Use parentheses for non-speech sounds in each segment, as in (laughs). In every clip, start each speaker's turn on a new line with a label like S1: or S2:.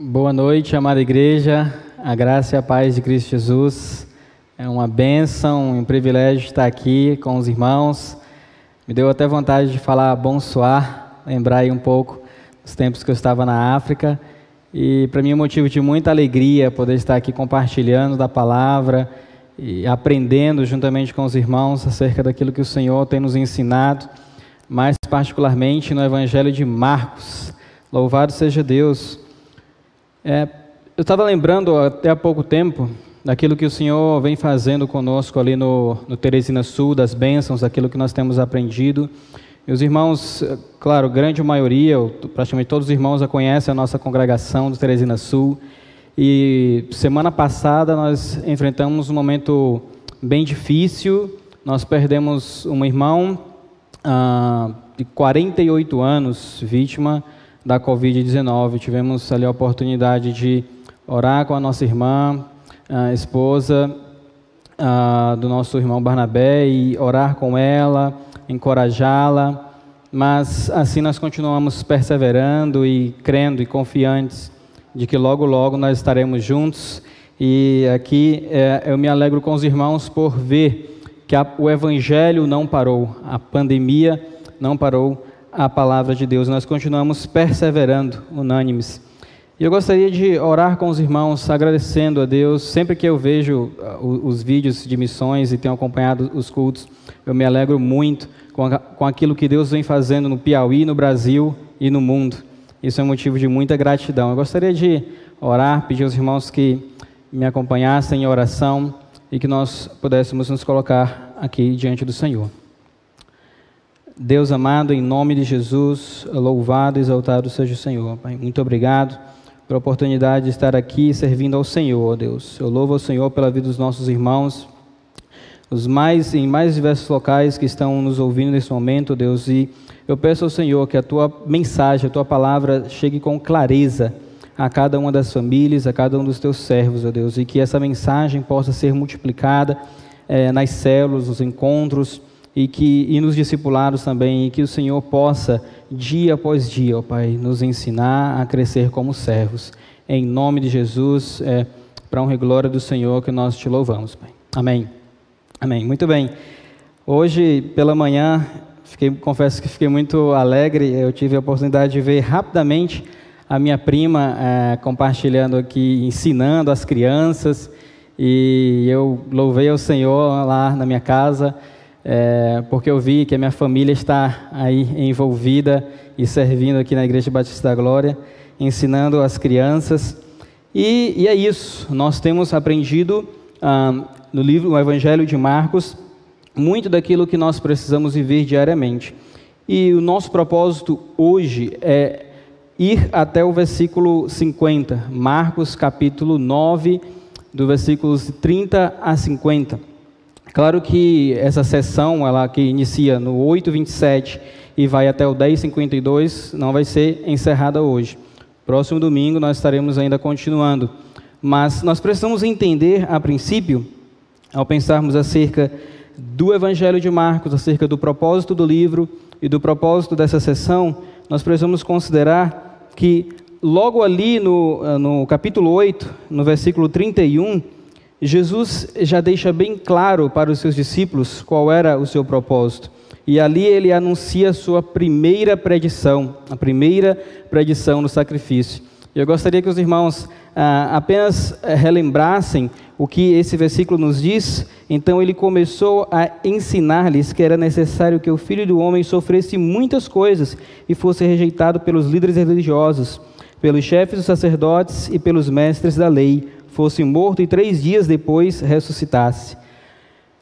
S1: Boa noite, amada igreja. A graça e a paz de Cristo Jesus. É uma bênção, um privilégio estar aqui com os irmãos. Me deu até vontade de falar bonsoir, lembrar aí um pouco dos tempos que eu estava na África. E para mim é um motivo de muita alegria poder estar aqui compartilhando da palavra e aprendendo juntamente com os irmãos acerca daquilo que o Senhor tem nos ensinado, mais particularmente no Evangelho de Marcos. Louvado seja Deus. É, eu estava lembrando até há pouco tempo daquilo que o Senhor vem fazendo conosco ali no, no Teresina Sul, das bênçãos, daquilo que nós temos aprendido. E os irmãos, claro, grande maioria, praticamente todos os irmãos já conhecem a nossa congregação do Teresina Sul. E semana passada nós enfrentamos um momento bem difícil. Nós perdemos um irmão ah, de 48 anos, vítima da Covid-19. Tivemos ali a oportunidade de orar com a nossa irmã, a esposa a, do nosso irmão Barnabé, e orar com ela, encorajá-la. Mas assim nós continuamos perseverando e crendo e confiantes de que logo, logo nós estaremos juntos. E aqui é, eu me alegro com os irmãos por ver que a, o Evangelho não parou, a pandemia não parou, a palavra de Deus. Nós continuamos perseverando, unânimes. E eu gostaria de orar com os irmãos, agradecendo a Deus. Sempre que eu vejo uh, os vídeos de missões e tenho acompanhado os cultos, eu me alegro muito com aquilo que Deus vem fazendo no Piauí, no Brasil e no mundo. Isso é um motivo de muita gratidão. Eu gostaria de orar, pedir aos irmãos que me acompanhassem em oração e que nós pudéssemos nos colocar aqui diante do Senhor. Deus amado, em nome de Jesus, louvado e exaltado seja o Senhor. Pai, muito obrigado pela oportunidade de estar aqui servindo ao Senhor, Deus. Eu louvo ao Senhor pela vida dos nossos irmãos, os mais em mais diversos locais que estão nos ouvindo nesse momento, Deus, e eu peço ao Senhor que a tua mensagem, a tua palavra chegue com clareza a cada uma das famílias, a cada um dos teus servos, ó Deus, e que essa mensagem possa ser multiplicada eh, nas células, nos encontros, e que e nos discipulados também, e que o Senhor possa, dia após dia, ó Pai, nos ensinar a crescer como servos. Em nome de Jesus, é, para honra e glória do Senhor que nós te louvamos, Pai. Amém. Amém. Muito bem. Hoje, pela manhã, fiquei, confesso que fiquei muito alegre. Eu tive a oportunidade de ver rapidamente a minha prima é, compartilhando aqui, ensinando as crianças. E eu louvei ao Senhor lá na minha casa é, porque eu vi que a minha família está aí envolvida e servindo aqui na Igreja Batista da Glória, ensinando as crianças. E, e é isso, nós temos aprendido ah, no livro, no Evangelho de Marcos, muito daquilo que nós precisamos viver diariamente. E o nosso propósito hoje é ir até o versículo 50, Marcos capítulo 9, do versículos 30 a 50. Claro que essa sessão, ela que inicia no 8:27 e vai até o 10:52, não vai ser encerrada hoje. Próximo domingo nós estaremos ainda continuando. Mas nós precisamos entender, a princípio, ao pensarmos acerca do Evangelho de Marcos, acerca do propósito do livro e do propósito dessa sessão, nós precisamos considerar que logo ali no, no capítulo 8, no versículo 31, Jesus já deixa bem claro para os seus discípulos qual era o seu propósito. E ali ele anuncia a sua primeira predição, a primeira predição no sacrifício. Eu gostaria que os irmãos ah, apenas eh, relembrassem o que esse versículo nos diz. Então ele começou a ensinar-lhes que era necessário que o filho do homem sofresse muitas coisas e fosse rejeitado pelos líderes religiosos, pelos chefes dos sacerdotes e pelos mestres da lei fosse morto e três dias depois ressuscitasse.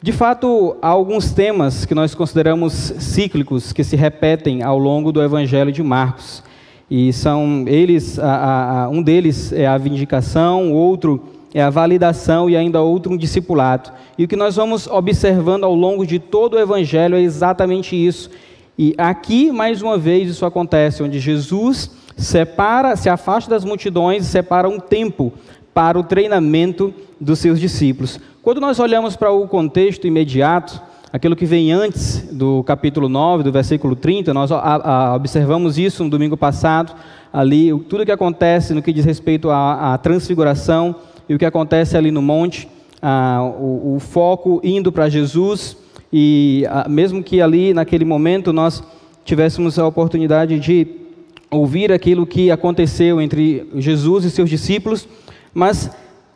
S1: De fato, há alguns temas que nós consideramos cíclicos que se repetem ao longo do Evangelho de Marcos. E são eles, a, a, um deles é a vindicação, outro é a validação e ainda outro um discipulado. E o que nós vamos observando ao longo de todo o Evangelho é exatamente isso. E aqui, mais uma vez, isso acontece, onde Jesus separa, se afasta das multidões, separa um tempo para o treinamento dos seus discípulos. Quando nós olhamos para o contexto imediato, aquilo que vem antes do capítulo 9, do versículo 30, nós observamos isso no domingo passado, ali tudo o que acontece no que diz respeito à, à transfiguração e o que acontece ali no monte, o, o, foco indo para Jesus, e mesmo que ali naquele momento nós tivéssemos a oportunidade de ouvir aquilo que aconteceu entre Jesus e seus discípulos, mas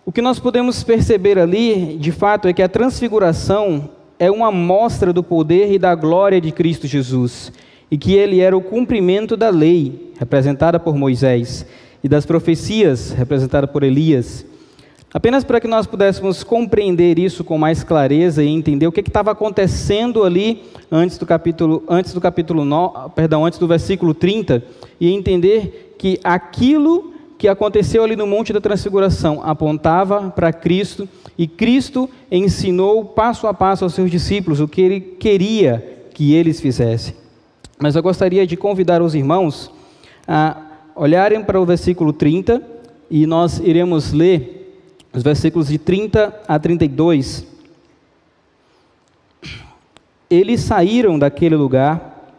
S1: o que nós podemos perceber ali, de fato, é que a transfiguração é uma mostra do poder e da glória de Cristo Jesus, e que ele era o cumprimento da lei, representada por Moisés, e das profecias, representada por Elias. Apenas para que nós pudéssemos compreender isso com mais clareza e entender o que estava acontecendo ali antes do capítulo, antes do capítulo 9, perdão, antes do versículo 30, e entender que aquilo que aconteceu ali no Monte da Transfiguração apontava para Cristo e Cristo ensinou passo a passo aos seus discípulos o que ele queria que eles fizessem. Mas eu gostaria de convidar os irmãos a olharem para o versículo 30 e nós iremos ler os versículos de 30 a 32. Eles saíram daquele lugar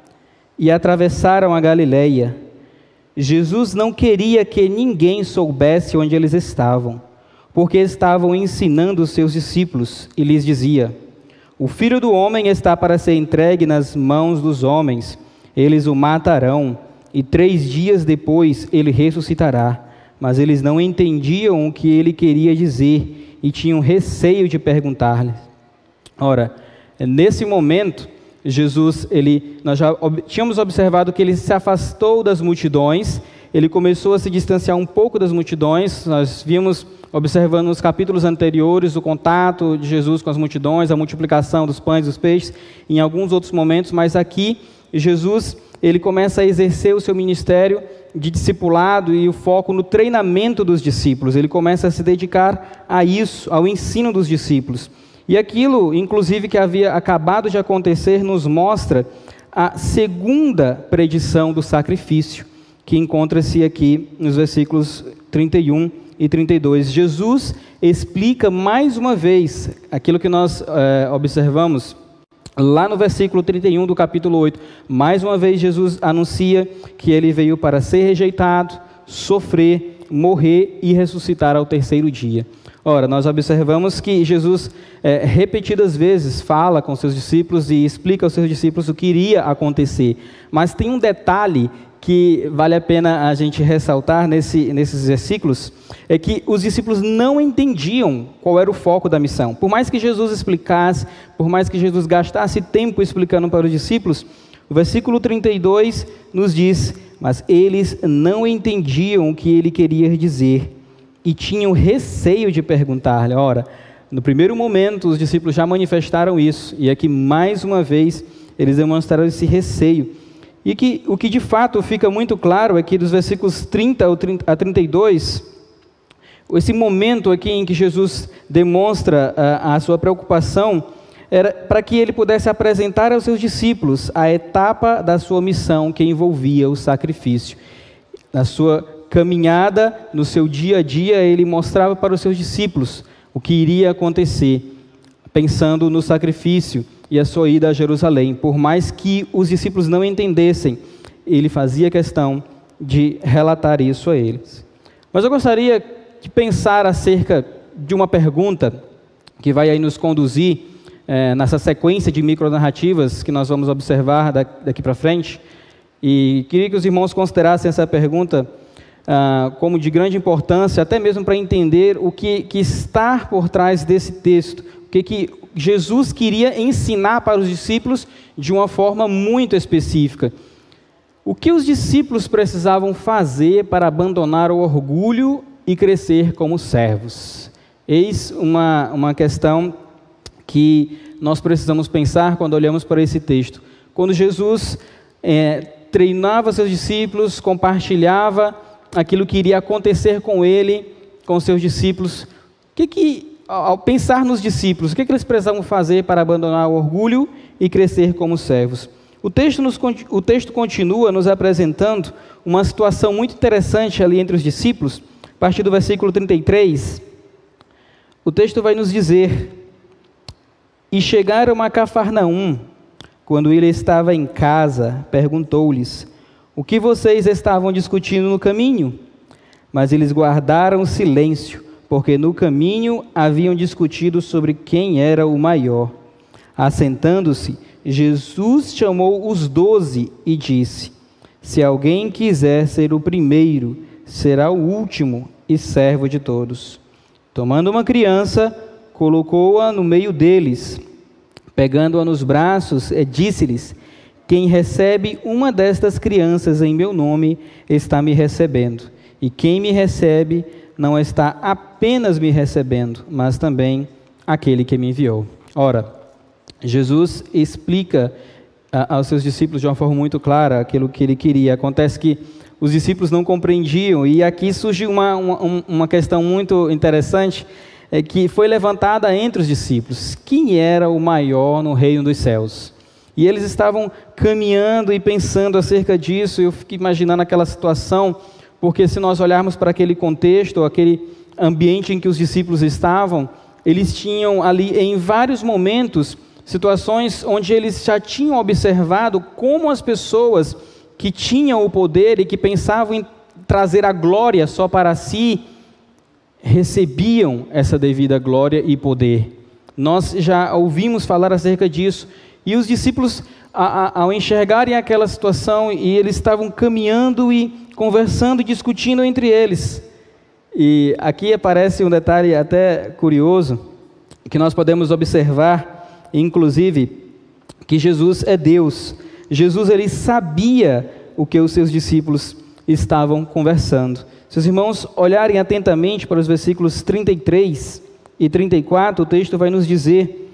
S1: e atravessaram a Galileia. Jesus não queria que ninguém soubesse onde eles estavam, porque estavam ensinando os seus discípulos e lhes dizia: O filho do homem está para ser entregue nas mãos dos homens, eles o matarão, e três dias depois ele ressuscitará mas eles não entendiam o que ele queria dizer e tinham receio de perguntar-lhe. Ora, nesse momento, Jesus, ele, nós já ob, tínhamos observado que ele se afastou das multidões, ele começou a se distanciar um pouco das multidões, nós vimos, observando nos capítulos anteriores, o contato de Jesus com as multidões, a multiplicação dos pães e dos peixes, em alguns outros momentos, mas aqui, Jesus, ele começa a exercer o seu ministério de discipulado e o foco no treinamento dos discípulos. Ele começa a se dedicar a isso, ao ensino dos discípulos. E aquilo, inclusive, que havia acabado de acontecer, nos mostra a segunda predição do sacrifício, que encontra-se aqui nos versículos 31 e 32. Jesus explica mais uma vez aquilo que nós é, observamos Lá no versículo 31 do capítulo 8, mais uma vez Jesus anuncia que ele veio para ser rejeitado, sofrer, morrer e ressuscitar ao terceiro dia. Ora, nós observamos que Jesus é, repetidas vezes fala com seus discípulos e explica aos seus discípulos o que iria acontecer. Mas tem um detalhe que vale a pena a gente ressaltar nesse, nesses versículos é que os discípulos não entendiam qual era o foco da missão. Por mais que Jesus explicasse, por mais que Jesus gastasse tempo explicando para os discípulos, o versículo 32 nos diz: Mas eles não entendiam o que ele queria dizer e tinham receio de perguntar-lhe. Ora, no primeiro momento, os discípulos já manifestaram isso, e aqui mais uma vez eles demonstraram esse receio. E que o que de fato fica muito claro é que dos versículos 30 a 32, esse momento aqui em que Jesus demonstra a, a sua preocupação era para que ele pudesse apresentar aos seus discípulos a etapa da sua missão que envolvia o sacrifício. Na sua caminhada, no seu dia a dia, ele mostrava para os seus discípulos o que iria acontecer, pensando no sacrifício e a sua ida a Jerusalém. Por mais que os discípulos não entendessem, ele fazia questão de relatar isso a eles. Mas eu gostaria de pensar acerca de uma pergunta que vai aí nos conduzir é, nessa sequência de micronarrativas que nós vamos observar daqui para frente. E queria que os irmãos considerassem essa pergunta ah, como de grande importância, até mesmo para entender o que, que está por trás desse texto, o que, que Jesus queria ensinar para os discípulos de uma forma muito específica. O que os discípulos precisavam fazer para abandonar o orgulho e crescer como servos? Eis uma, uma questão que nós precisamos pensar quando olhamos para esse texto. Quando Jesus é, treinava seus discípulos, compartilhava aquilo que iria acontecer com ele, com seus discípulos, o que, que ao pensar nos discípulos, o que, que eles precisavam fazer para abandonar o orgulho e crescer como servos? O texto, nos, o texto continua nos apresentando uma situação muito interessante ali entre os discípulos, a partir do versículo 33. O texto vai nos dizer: E chegaram a Cafarnaum, quando ele estava em casa, perguntou-lhes: O que vocês estavam discutindo no caminho? Mas eles guardaram silêncio, porque no caminho haviam discutido sobre quem era o maior. Assentando-se, Jesus chamou os doze e disse: Se alguém quiser ser o primeiro, será o último e servo de todos. Tomando uma criança, colocou-a no meio deles. Pegando-a nos braços, disse-lhes: Quem recebe uma destas crianças em meu nome está me recebendo. E quem me recebe não está apenas me recebendo, mas também aquele que me enviou. Ora, Jesus explica aos seus discípulos de uma forma muito clara aquilo que ele queria. Acontece que os discípulos não compreendiam, e aqui surge uma, uma, uma questão muito interessante, é que foi levantada entre os discípulos: quem era o maior no reino dos céus? E eles estavam caminhando e pensando acerca disso, eu fico imaginando aquela situação, porque se nós olharmos para aquele contexto, aquele ambiente em que os discípulos estavam, eles tinham ali em vários momentos situações onde eles já tinham observado como as pessoas que tinham o poder e que pensavam em trazer a glória só para si, recebiam essa devida glória e poder. Nós já ouvimos falar acerca disso, e os discípulos, ao enxergarem aquela situação, e eles estavam caminhando e conversando discutindo entre eles. E aqui aparece um detalhe até curioso, que nós podemos observar inclusive, que Jesus é Deus. Jesus ele sabia o que os seus discípulos estavam conversando. Se os irmãos olharem atentamente para os versículos 33 e 34, o texto vai nos dizer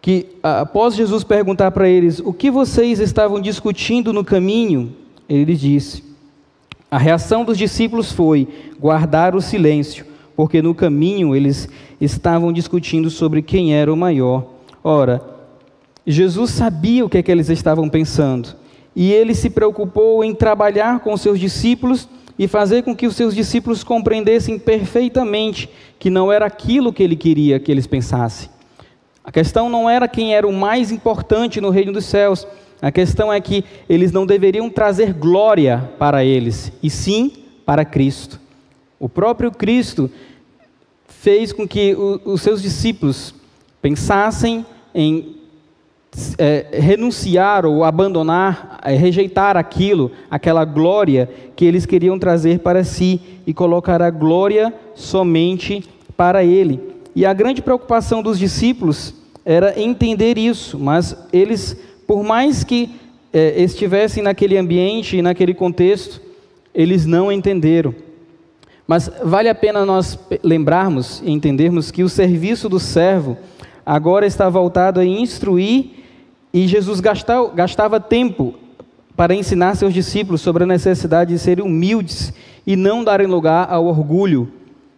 S1: que após Jesus perguntar para eles o que vocês estavam discutindo no caminho, ele lhes disse: A reação dos discípulos foi guardar o silêncio, porque no caminho eles estavam discutindo sobre quem era o maior. Ora, Jesus sabia o que, é que eles estavam pensando e ele se preocupou em trabalhar com seus discípulos e fazer com que os seus discípulos compreendessem perfeitamente que não era aquilo que ele queria que eles pensassem. A questão não era quem era o mais importante no reino dos céus, a questão é que eles não deveriam trazer glória para eles, e sim para Cristo. O próprio Cristo fez com que os seus discípulos pensassem em é, renunciar ou abandonar, é, rejeitar aquilo, aquela glória que eles queriam trazer para si e colocar a glória somente para Ele. E a grande preocupação dos discípulos era entender isso, mas eles, por mais que é, estivessem naquele ambiente e naquele contexto, eles não entenderam. Mas vale a pena nós lembrarmos e entendermos que o serviço do servo agora está voltado a instruir, e Jesus gastava, tempo para ensinar seus discípulos sobre a necessidade de serem humildes e não darem lugar ao orgulho.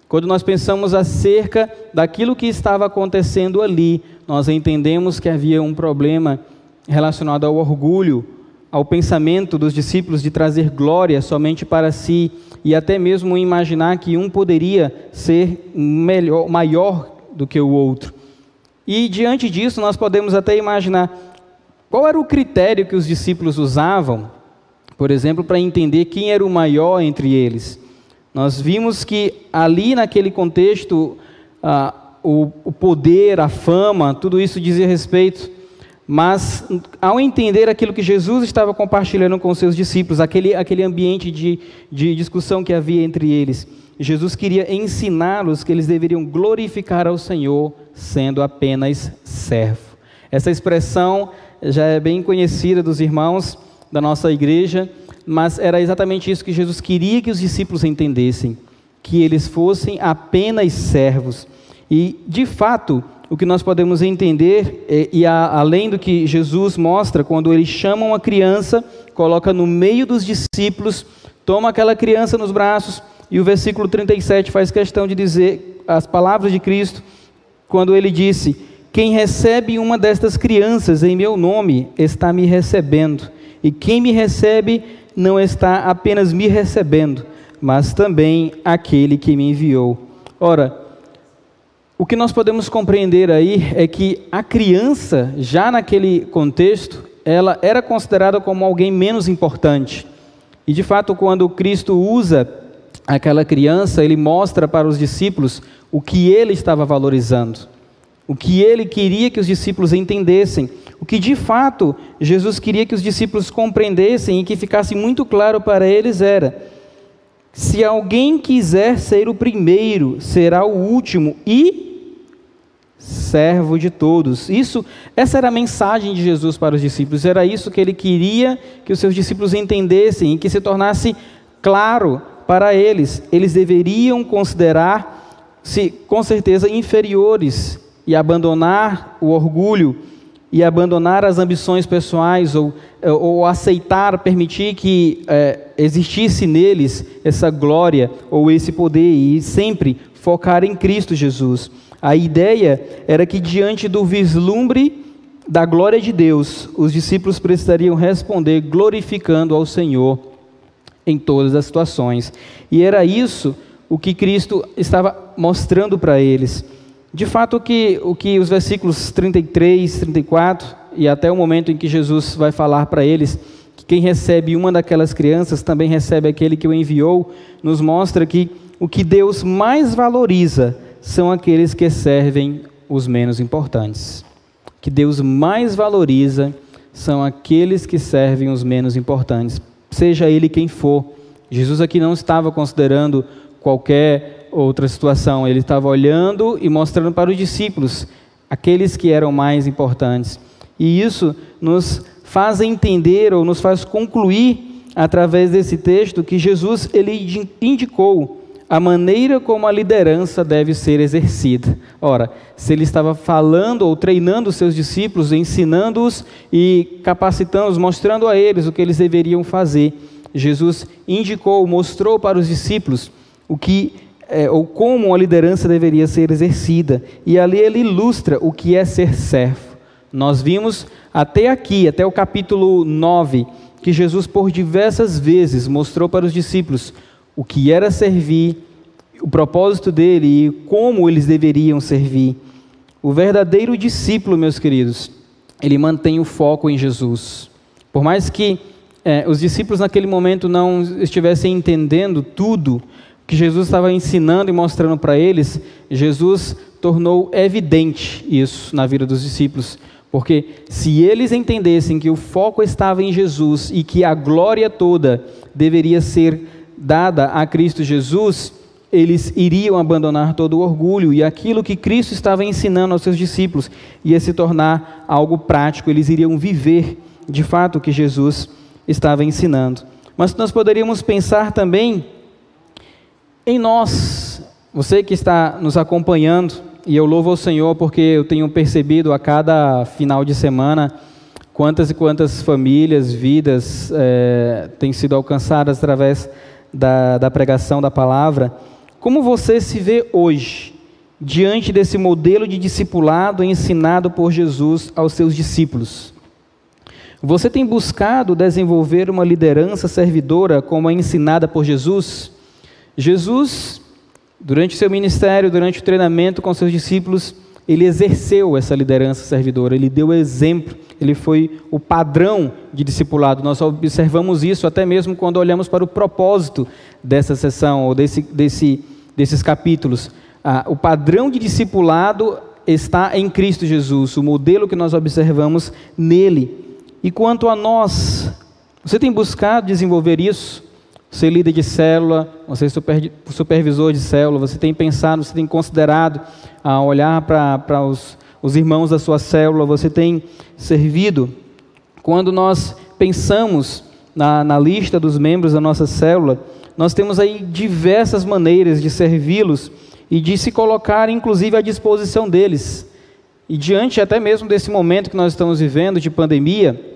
S1: Quando nós pensamos acerca daquilo que estava acontecendo ali, nós entendemos que havia um problema relacionado ao orgulho, ao pensamento dos discípulos de trazer glória somente para si e até mesmo imaginar que um poderia ser melhor, maior do que o outro. E diante disso, nós podemos até imaginar qual era o critério que os discípulos usavam, por exemplo, para entender quem era o maior entre eles. Nós vimos que ali naquele contexto, ah, o, o poder, a fama, tudo isso dizia respeito mas ao entender aquilo que Jesus estava compartilhando com os seus discípulos, aquele, aquele ambiente de, de discussão que havia entre eles, Jesus queria ensiná-los que eles deveriam glorificar ao Senhor sendo apenas servo. Essa expressão já é bem conhecida dos irmãos da nossa igreja, mas era exatamente isso que Jesus queria que os discípulos entendessem, que eles fossem apenas servos. E, de fato, o que nós podemos entender, é, e além do que Jesus mostra, quando ele chama uma criança, coloca no meio dos discípulos, toma aquela criança nos braços, e o versículo 37 faz questão de dizer as palavras de Cristo, quando ele disse: Quem recebe uma destas crianças em meu nome está me recebendo, e quem me recebe não está apenas me recebendo, mas também aquele que me enviou. Ora, o que nós podemos compreender aí é que a criança, já naquele contexto, ela era considerada como alguém menos importante. E de fato, quando Cristo usa aquela criança, ele mostra para os discípulos o que ele estava valorizando, o que ele queria que os discípulos entendessem, o que de fato Jesus queria que os discípulos compreendessem e que ficasse muito claro para eles era: se alguém quiser ser o primeiro, será o último e servo de todos. Isso, essa era a mensagem de Jesus para os discípulos. Era isso que ele queria que os seus discípulos entendessem e que se tornasse claro para eles. Eles deveriam considerar-se com certeza inferiores e abandonar o orgulho e abandonar as ambições pessoais ou, ou aceitar, permitir que é, existisse neles essa glória ou esse poder e sempre focar em Cristo Jesus. A ideia era que, diante do vislumbre da glória de Deus, os discípulos precisariam responder glorificando ao Senhor em todas as situações. E era isso o que Cristo estava mostrando para eles. De fato, o que, o que os versículos 33, 34 e até o momento em que Jesus vai falar para eles que quem recebe uma daquelas crianças também recebe aquele que o enviou, nos mostra que o que Deus mais valoriza são aqueles que servem os menos importantes. Que Deus mais valoriza são aqueles que servem os menos importantes, seja ele quem for. Jesus aqui não estava considerando qualquer outra situação, ele estava olhando e mostrando para os discípulos aqueles que eram mais importantes. E isso nos faz entender ou nos faz concluir através desse texto que Jesus ele indicou a maneira como a liderança deve ser exercida. Ora, se ele estava falando ou treinando seus discípulos, ensinando-os e capacitando-os, mostrando a eles o que eles deveriam fazer, Jesus indicou, mostrou para os discípulos o que é, ou como a liderança deveria ser exercida. E ali ele ilustra o que é ser servo. Nós vimos até aqui, até o capítulo 9, que Jesus por diversas vezes mostrou para os discípulos o que era servir, o propósito dele e como eles deveriam servir. O verdadeiro discípulo, meus queridos, ele mantém o foco em Jesus. Por mais que é, os discípulos naquele momento não estivessem entendendo tudo que Jesus estava ensinando e mostrando para eles, Jesus tornou evidente isso na vida dos discípulos. Porque se eles entendessem que o foco estava em Jesus e que a glória toda deveria ser dada a Cristo Jesus, eles iriam abandonar todo o orgulho e aquilo que Cristo estava ensinando aos seus discípulos ia se tornar algo prático, eles iriam viver de fato o que Jesus estava ensinando. Mas nós poderíamos pensar também em nós, você que está nos acompanhando, e eu louvo ao Senhor porque eu tenho percebido a cada final de semana quantas e quantas famílias, vidas é, têm sido alcançadas através da, da pregação da palavra, como você se vê hoje diante desse modelo de discipulado ensinado por Jesus aos seus discípulos? Você tem buscado desenvolver uma liderança servidora como a ensinada por Jesus? Jesus, durante seu ministério, durante o treinamento com seus discípulos, ele exerceu essa liderança servidora, ele deu exemplo, ele foi o padrão de discipulado. Nós observamos isso até mesmo quando olhamos para o propósito dessa sessão ou desse, desse, desses capítulos. Ah, o padrão de discipulado está em Cristo Jesus, o modelo que nós observamos nele. E quanto a nós, você tem buscado desenvolver isso? É líder de célula, você é super, supervisor de célula, você tem pensado, você tem considerado a olhar para os, os irmãos da sua célula, você tem servido. Quando nós pensamos na, na lista dos membros da nossa célula, nós temos aí diversas maneiras de servi-los e de se colocar, inclusive, à disposição deles. E diante até mesmo desse momento que nós estamos vivendo de pandemia,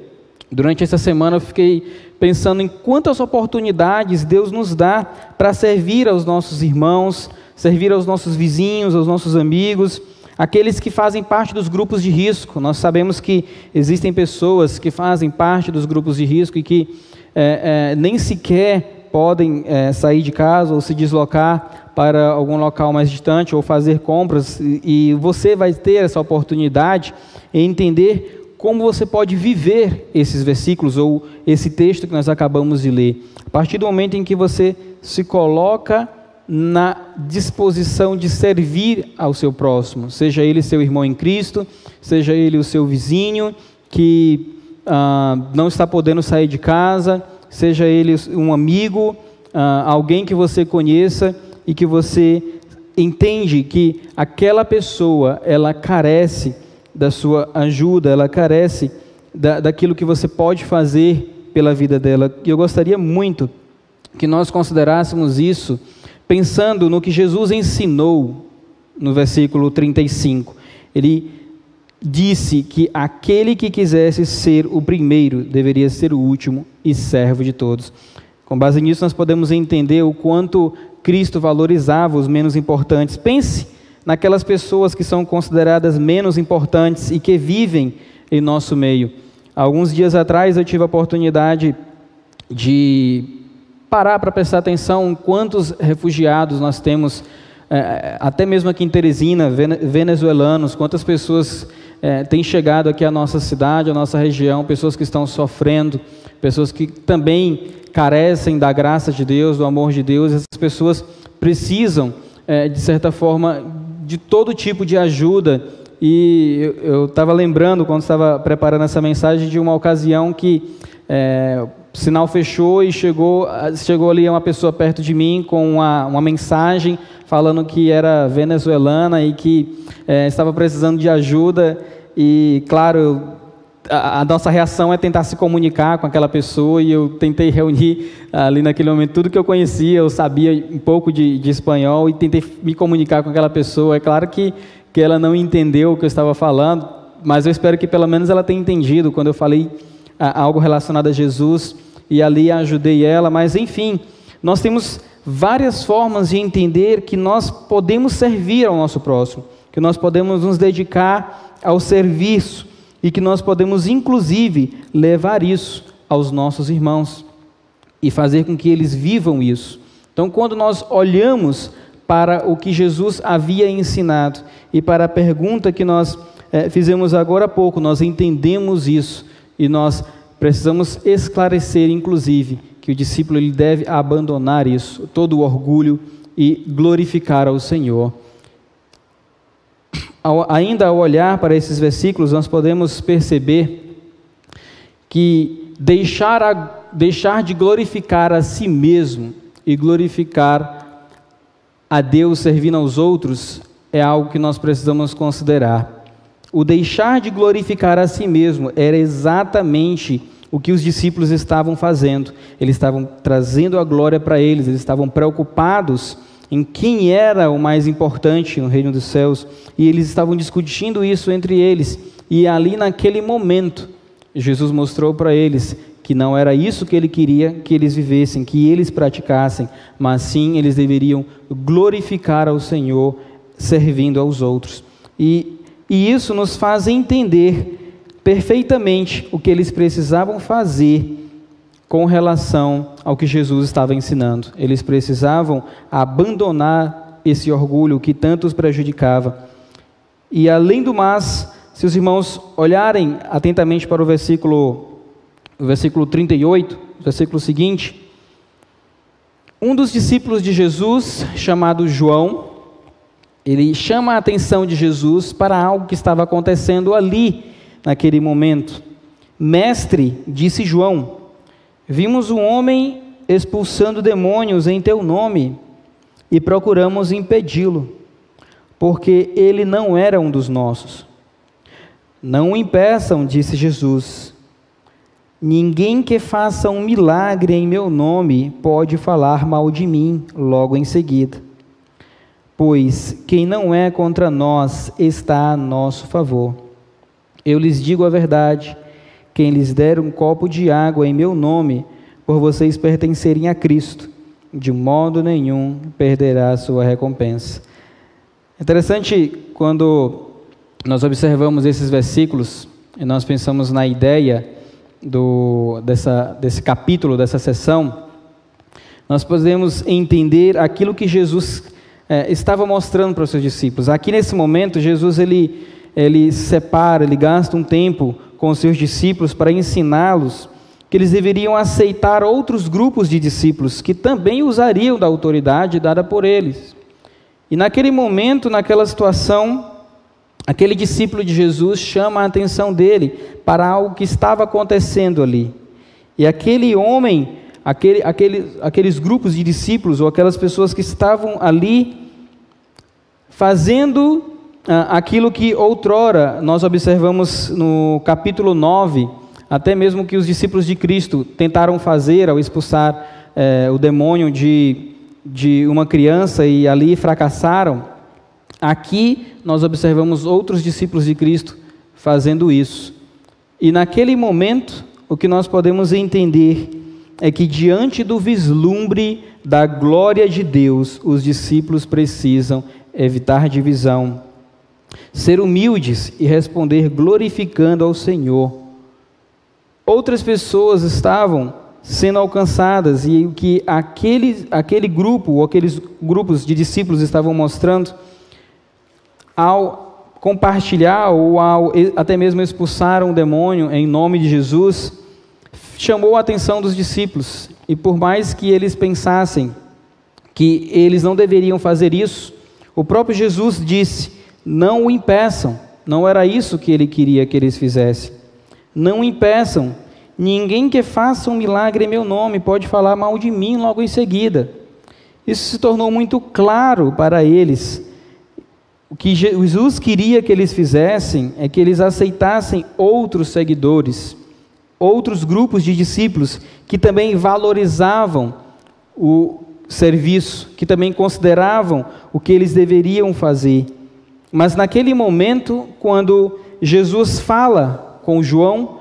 S1: durante essa semana eu fiquei pensando em quantas oportunidades Deus nos dá para servir aos nossos irmãos, servir aos nossos vizinhos, aos nossos amigos, aqueles que fazem parte dos grupos de risco. Nós sabemos que existem pessoas que fazem parte dos grupos de risco e que é, é, nem sequer podem é, sair de casa ou se deslocar para algum local mais distante ou fazer compras, e você vai ter essa oportunidade em entender como você pode viver esses versículos ou esse texto que nós acabamos de ler. A partir do momento em que você se coloca na disposição de servir ao seu próximo, seja ele seu irmão em Cristo, seja ele o seu vizinho que ah, não está podendo sair de casa, seja ele um amigo, ah, alguém que você conheça e que você entende que aquela pessoa ela carece da sua ajuda, ela carece da, daquilo que você pode fazer pela vida dela. E eu gostaria muito que nós considerássemos isso pensando no que Jesus ensinou no versículo 35. Ele disse que aquele que quisesse ser o primeiro deveria ser o último e servo de todos. Com base nisso, nós podemos entender o quanto Cristo valorizava os menos importantes. Pense naquelas pessoas que são consideradas menos importantes e que vivem em nosso meio. Alguns dias atrás eu tive a oportunidade de parar para prestar atenção em quantos refugiados nós temos, é, até mesmo aqui em Teresina, venezuelanos, quantas pessoas é, têm chegado aqui à nossa cidade, à nossa região, pessoas que estão sofrendo, pessoas que também carecem da graça de Deus, do amor de Deus, essas pessoas precisam, é, de certa forma, de todo tipo de ajuda. E eu estava lembrando, quando estava preparando essa mensagem, de uma ocasião que é, o sinal fechou e chegou, chegou ali uma pessoa perto de mim com uma, uma mensagem falando que era venezuelana e que é, estava precisando de ajuda. E, claro, a, a, nossa reação é tentar se comunicar com aquela pessoa. E eu tentei (laughs) reunir ali naquele momento tudo que eu conhecia. Eu sabia um pouco de, de espanhol e tentei me comunicar com aquela pessoa. É claro que, que ela não entendeu o que eu estava falando, mas eu espero que pelo menos ela tenha entendido quando eu falei algo relacionado a Jesus e ali ajudei ela, mas enfim, nós temos várias formas de entender que nós podemos servir ao nosso próximo, que nós podemos nos dedicar ao serviço e que nós podemos inclusive levar isso aos nossos irmãos e fazer com que eles vivam isso. Então, quando nós olhamos para o que Jesus havia ensinado e para a pergunta que nós é, fizemos agora há pouco, nós entendemos isso e nós precisamos esclarecer, inclusive, que o discípulo ele deve abandonar isso, todo o orgulho e glorificar ao Senhor. Ao, ainda ao olhar para esses versículos, nós podemos perceber que deixar, a, deixar de glorificar a si mesmo e glorificar a Deus servindo aos outros é algo que nós precisamos considerar. O deixar de glorificar a si mesmo era exatamente o que os discípulos estavam fazendo. Eles estavam trazendo a glória para eles, eles estavam preocupados em quem era o mais importante no reino dos céus, e eles estavam discutindo isso entre eles. E ali naquele momento, Jesus mostrou para eles que não era isso que ele queria que eles vivessem, que eles praticassem, mas sim eles deveriam glorificar ao Senhor servindo aos outros. E e isso nos faz entender perfeitamente o que eles precisavam fazer com relação ao que Jesus estava ensinando. Eles precisavam abandonar esse orgulho que tanto os prejudicava. E além do mais, se os irmãos olharem atentamente para o versículo, o versículo 38, o versículo seguinte, um dos discípulos de Jesus, chamado João, ele chama a atenção de Jesus para algo que estava acontecendo ali, naquele momento. Mestre, disse João, vimos um homem expulsando demônios em teu nome e procuramos impedi-lo, porque ele não era um dos nossos. Não o impeçam, disse Jesus. Ninguém que faça um milagre em meu nome pode falar mal de mim logo em seguida pois quem não é contra nós está a nosso favor. Eu lhes digo a verdade: quem lhes der um copo de água em meu nome, por vocês pertencerem a Cristo, de modo nenhum perderá a sua recompensa. É interessante quando nós observamos esses versículos e nós pensamos na ideia do, dessa, desse capítulo, dessa sessão, nós podemos entender aquilo que Jesus é, estava mostrando para os seus discípulos. Aqui nesse momento, Jesus ele, ele separa, ele gasta um tempo com seus discípulos para ensiná-los que eles deveriam aceitar outros grupos de discípulos que também usariam da autoridade dada por eles. E naquele momento, naquela situação, aquele discípulo de Jesus chama a atenção dele para algo que estava acontecendo ali. E aquele homem, aquele, aquele, aqueles grupos de discípulos ou aquelas pessoas que estavam ali fazendo aquilo que outrora nós observamos no capítulo 9, até mesmo que os discípulos de Cristo tentaram fazer ao expulsar eh, o demônio de, de uma criança e ali fracassaram. Aqui nós observamos outros discípulos de Cristo fazendo isso. E naquele momento, o que nós podemos entender é que, diante do vislumbre da glória de Deus, os discípulos precisam evitar divisão, ser humildes e responder glorificando ao Senhor. Outras pessoas estavam sendo alcançadas e o que aquele, aquele grupo, ou aqueles grupos de discípulos estavam mostrando, ao compartilhar ou ao até mesmo expulsar um demônio em nome de Jesus, chamou a atenção dos discípulos. E por mais que eles pensassem que eles não deveriam fazer isso, o próprio Jesus disse: não o impeçam. Não era isso que ele queria que eles fizessem. Não impeçam. Ninguém que faça um milagre em meu nome pode falar mal de mim logo em seguida. Isso se tornou muito claro para eles. O que Jesus queria que eles fizessem é que eles aceitassem outros seguidores, outros grupos de discípulos que também valorizavam o serviço, que também consideravam o que eles deveriam fazer. Mas naquele momento, quando Jesus fala com João,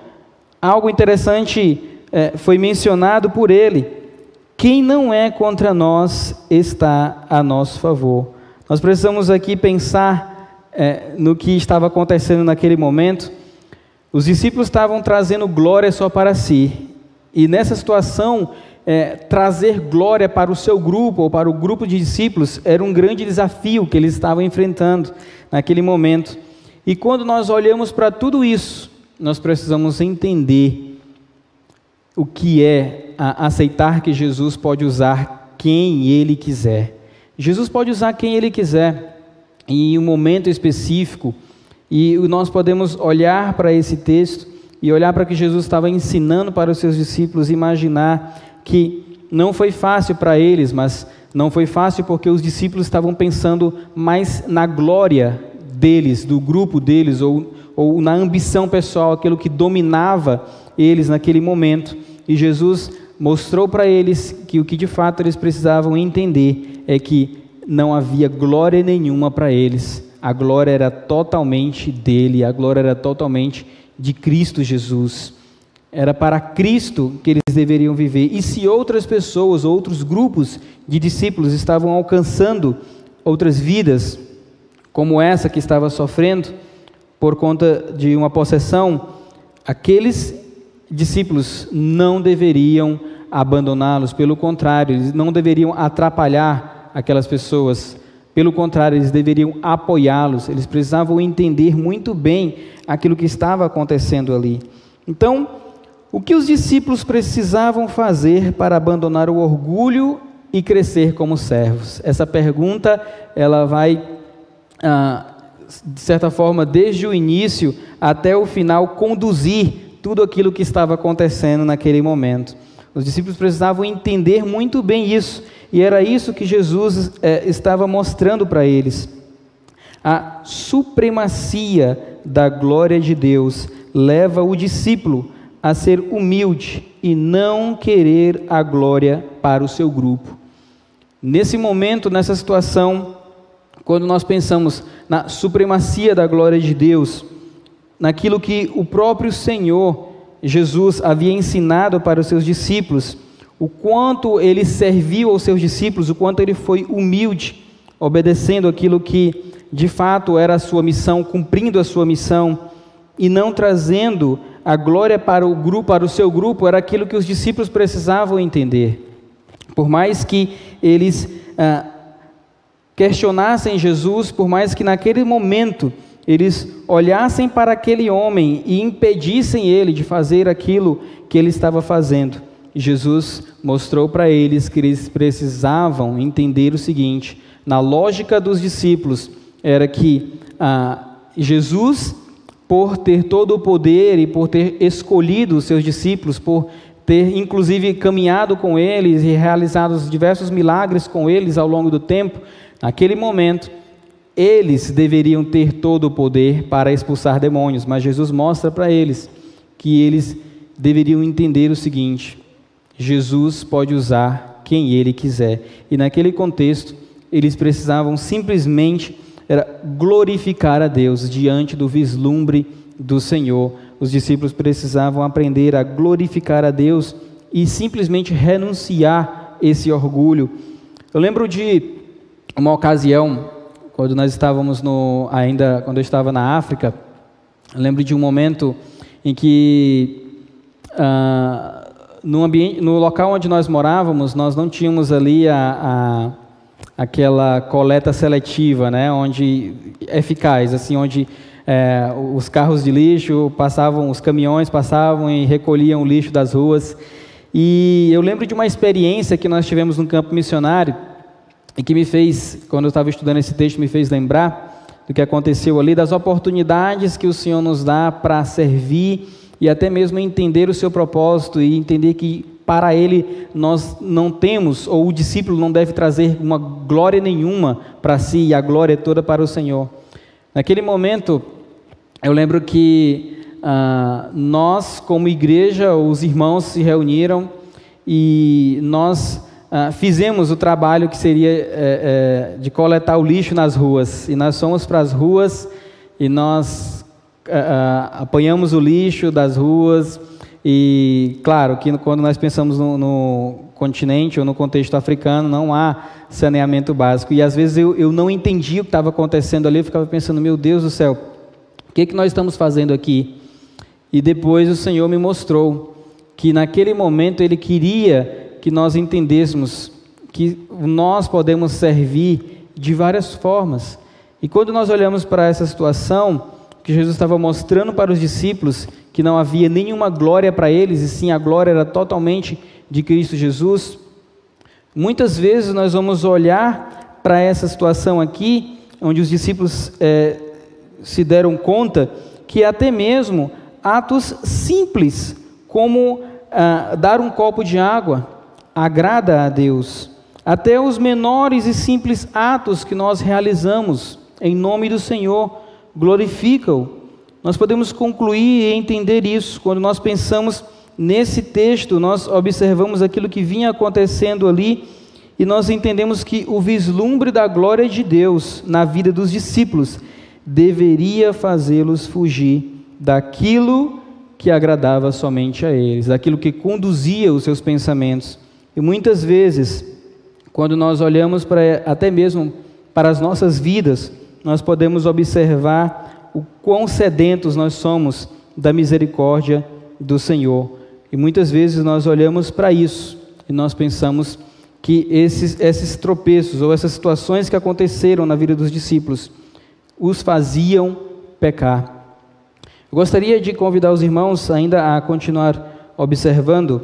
S1: algo interessante é, foi mencionado por ele: quem não é contra nós está a nosso favor. Nós precisamos aqui pensar é, no que estava acontecendo naquele momento. Os discípulos estavam trazendo glória só para si, e nessa situação, é, trazer glória para o seu grupo ou para o grupo de discípulos era um grande desafio que eles estavam enfrentando naquele momento. E quando nós olhamos para tudo isso, nós precisamos entender o que é aceitar que Jesus pode usar quem ele quiser. Jesus pode usar quem ele quiser em um momento específico, e nós podemos olhar para esse texto e olhar para o que Jesus estava ensinando para os seus discípulos, imaginar que não foi fácil para eles, mas não foi fácil porque os discípulos estavam pensando mais na glória deles, do grupo deles, ou, ou na ambição pessoal, aquilo que dominava eles naquele momento. E Jesus mostrou para eles que o que de fato eles precisavam entender é que não havia glória nenhuma para eles, a glória era totalmente dele, a glória era totalmente de Cristo Jesus. Era para Cristo que eles deveriam viver. E se outras pessoas, outros grupos de discípulos estavam alcançando outras vidas, como essa que estava sofrendo por conta de uma possessão, aqueles discípulos não deveriam abandoná-los, pelo contrário, eles não deveriam atrapalhar aquelas pessoas, pelo contrário, eles deveriam apoiá-los, eles precisavam entender muito bem aquilo que estava acontecendo ali. Então, o que os discípulos precisavam fazer para abandonar o orgulho e crescer como servos? Essa pergunta ela vai, ah, de certa forma, desde o início até o final, conduzir tudo aquilo que estava acontecendo naquele momento. Os discípulos precisavam entender muito bem isso, e era isso que Jesus eh, estava mostrando para eles. A supremacia da glória de Deus leva o discípulo a ser humilde e não querer a glória para o seu grupo. Nesse momento, nessa situação, quando nós pensamos na supremacia da glória de Deus, naquilo que o próprio Senhor Jesus havia ensinado para os seus discípulos, o quanto ele serviu aos seus discípulos, o quanto ele foi humilde, obedecendo aquilo que de fato era a sua missão, cumprindo a sua missão e não trazendo a glória para o grupo, para o seu grupo, era aquilo que os discípulos precisavam entender. Por mais que eles ah, questionassem Jesus, por mais que naquele momento eles olhassem para aquele homem e impedissem ele de fazer aquilo que ele estava fazendo. Jesus mostrou para eles que eles precisavam entender o seguinte: na lógica dos discípulos, era que ah, Jesus, por ter todo o poder e por ter escolhido os seus discípulos, por ter inclusive caminhado com eles e realizado diversos milagres com eles ao longo do tempo, naquele momento, eles deveriam ter todo o poder para expulsar demônios, mas Jesus mostra para eles que eles deveriam entender o seguinte: Jesus pode usar quem ele quiser. E naquele contexto, eles precisavam simplesmente glorificar a Deus diante do vislumbre do Senhor os discípulos precisavam aprender a glorificar a Deus e simplesmente renunciar esse orgulho. Eu lembro de uma ocasião, quando nós estávamos no, ainda, quando eu estava na África, eu lembro de um momento em que ah, no, ambiente, no local onde nós morávamos, nós não tínhamos ali a, aquela coleta seletiva, né, onde eficaz, assim, onde é, os carros de lixo passavam, os caminhões passavam e recolhiam o lixo das ruas. E eu lembro de uma experiência que nós tivemos no campo missionário e que me fez, quando eu estava estudando esse texto, me fez lembrar do que aconteceu ali, das oportunidades que o Senhor nos dá para servir e até mesmo entender o seu propósito e entender que para Ele nós não temos, ou o discípulo não deve trazer uma glória nenhuma para si, e a glória é toda para o Senhor. Naquele momento, eu lembro que ah, nós, como igreja, os irmãos se reuniram e nós ah, fizemos o trabalho que seria é, é, de coletar o lixo nas ruas. E nós fomos para as ruas e nós ah, apanhamos o lixo das ruas. E claro que quando nós pensamos no, no, continente ou no contexto africano, não há saneamento básico. E às vezes eu, eu não entendia o que estava acontecendo ali, eu ficava pensando, meu Deus do céu, o que, que nós estamos fazendo aqui? E depois o Senhor me mostrou que naquele momento Ele queria que nós entendêssemos que nós podemos servir de várias formas. E quando nós olhamos para essa situação, que Jesus estava mostrando para os discípulos que não havia nenhuma glória para eles, e sim a glória era totalmente de Cristo Jesus, muitas vezes nós vamos olhar para essa situação aqui, onde os discípulos é, se deram conta que até mesmo atos simples, como ah, dar um copo de água, agrada a Deus. Até os menores e simples atos que nós realizamos em nome do Senhor glorificam. Nós podemos concluir e entender isso quando nós pensamos nesse texto, nós observamos aquilo que vinha acontecendo ali e nós entendemos que o vislumbre da glória de Deus na vida dos discípulos deveria fazê-los fugir daquilo que agradava somente a eles, daquilo que conduzia os seus pensamentos. E muitas vezes, quando nós olhamos para até mesmo para as nossas vidas, nós podemos observar o quão sedentos nós somos da misericórdia do Senhor. E muitas vezes nós olhamos para isso e nós pensamos que esses, esses tropeços ou essas situações que aconteceram na vida dos discípulos os faziam pecar. Eu gostaria de convidar os irmãos ainda a continuar observando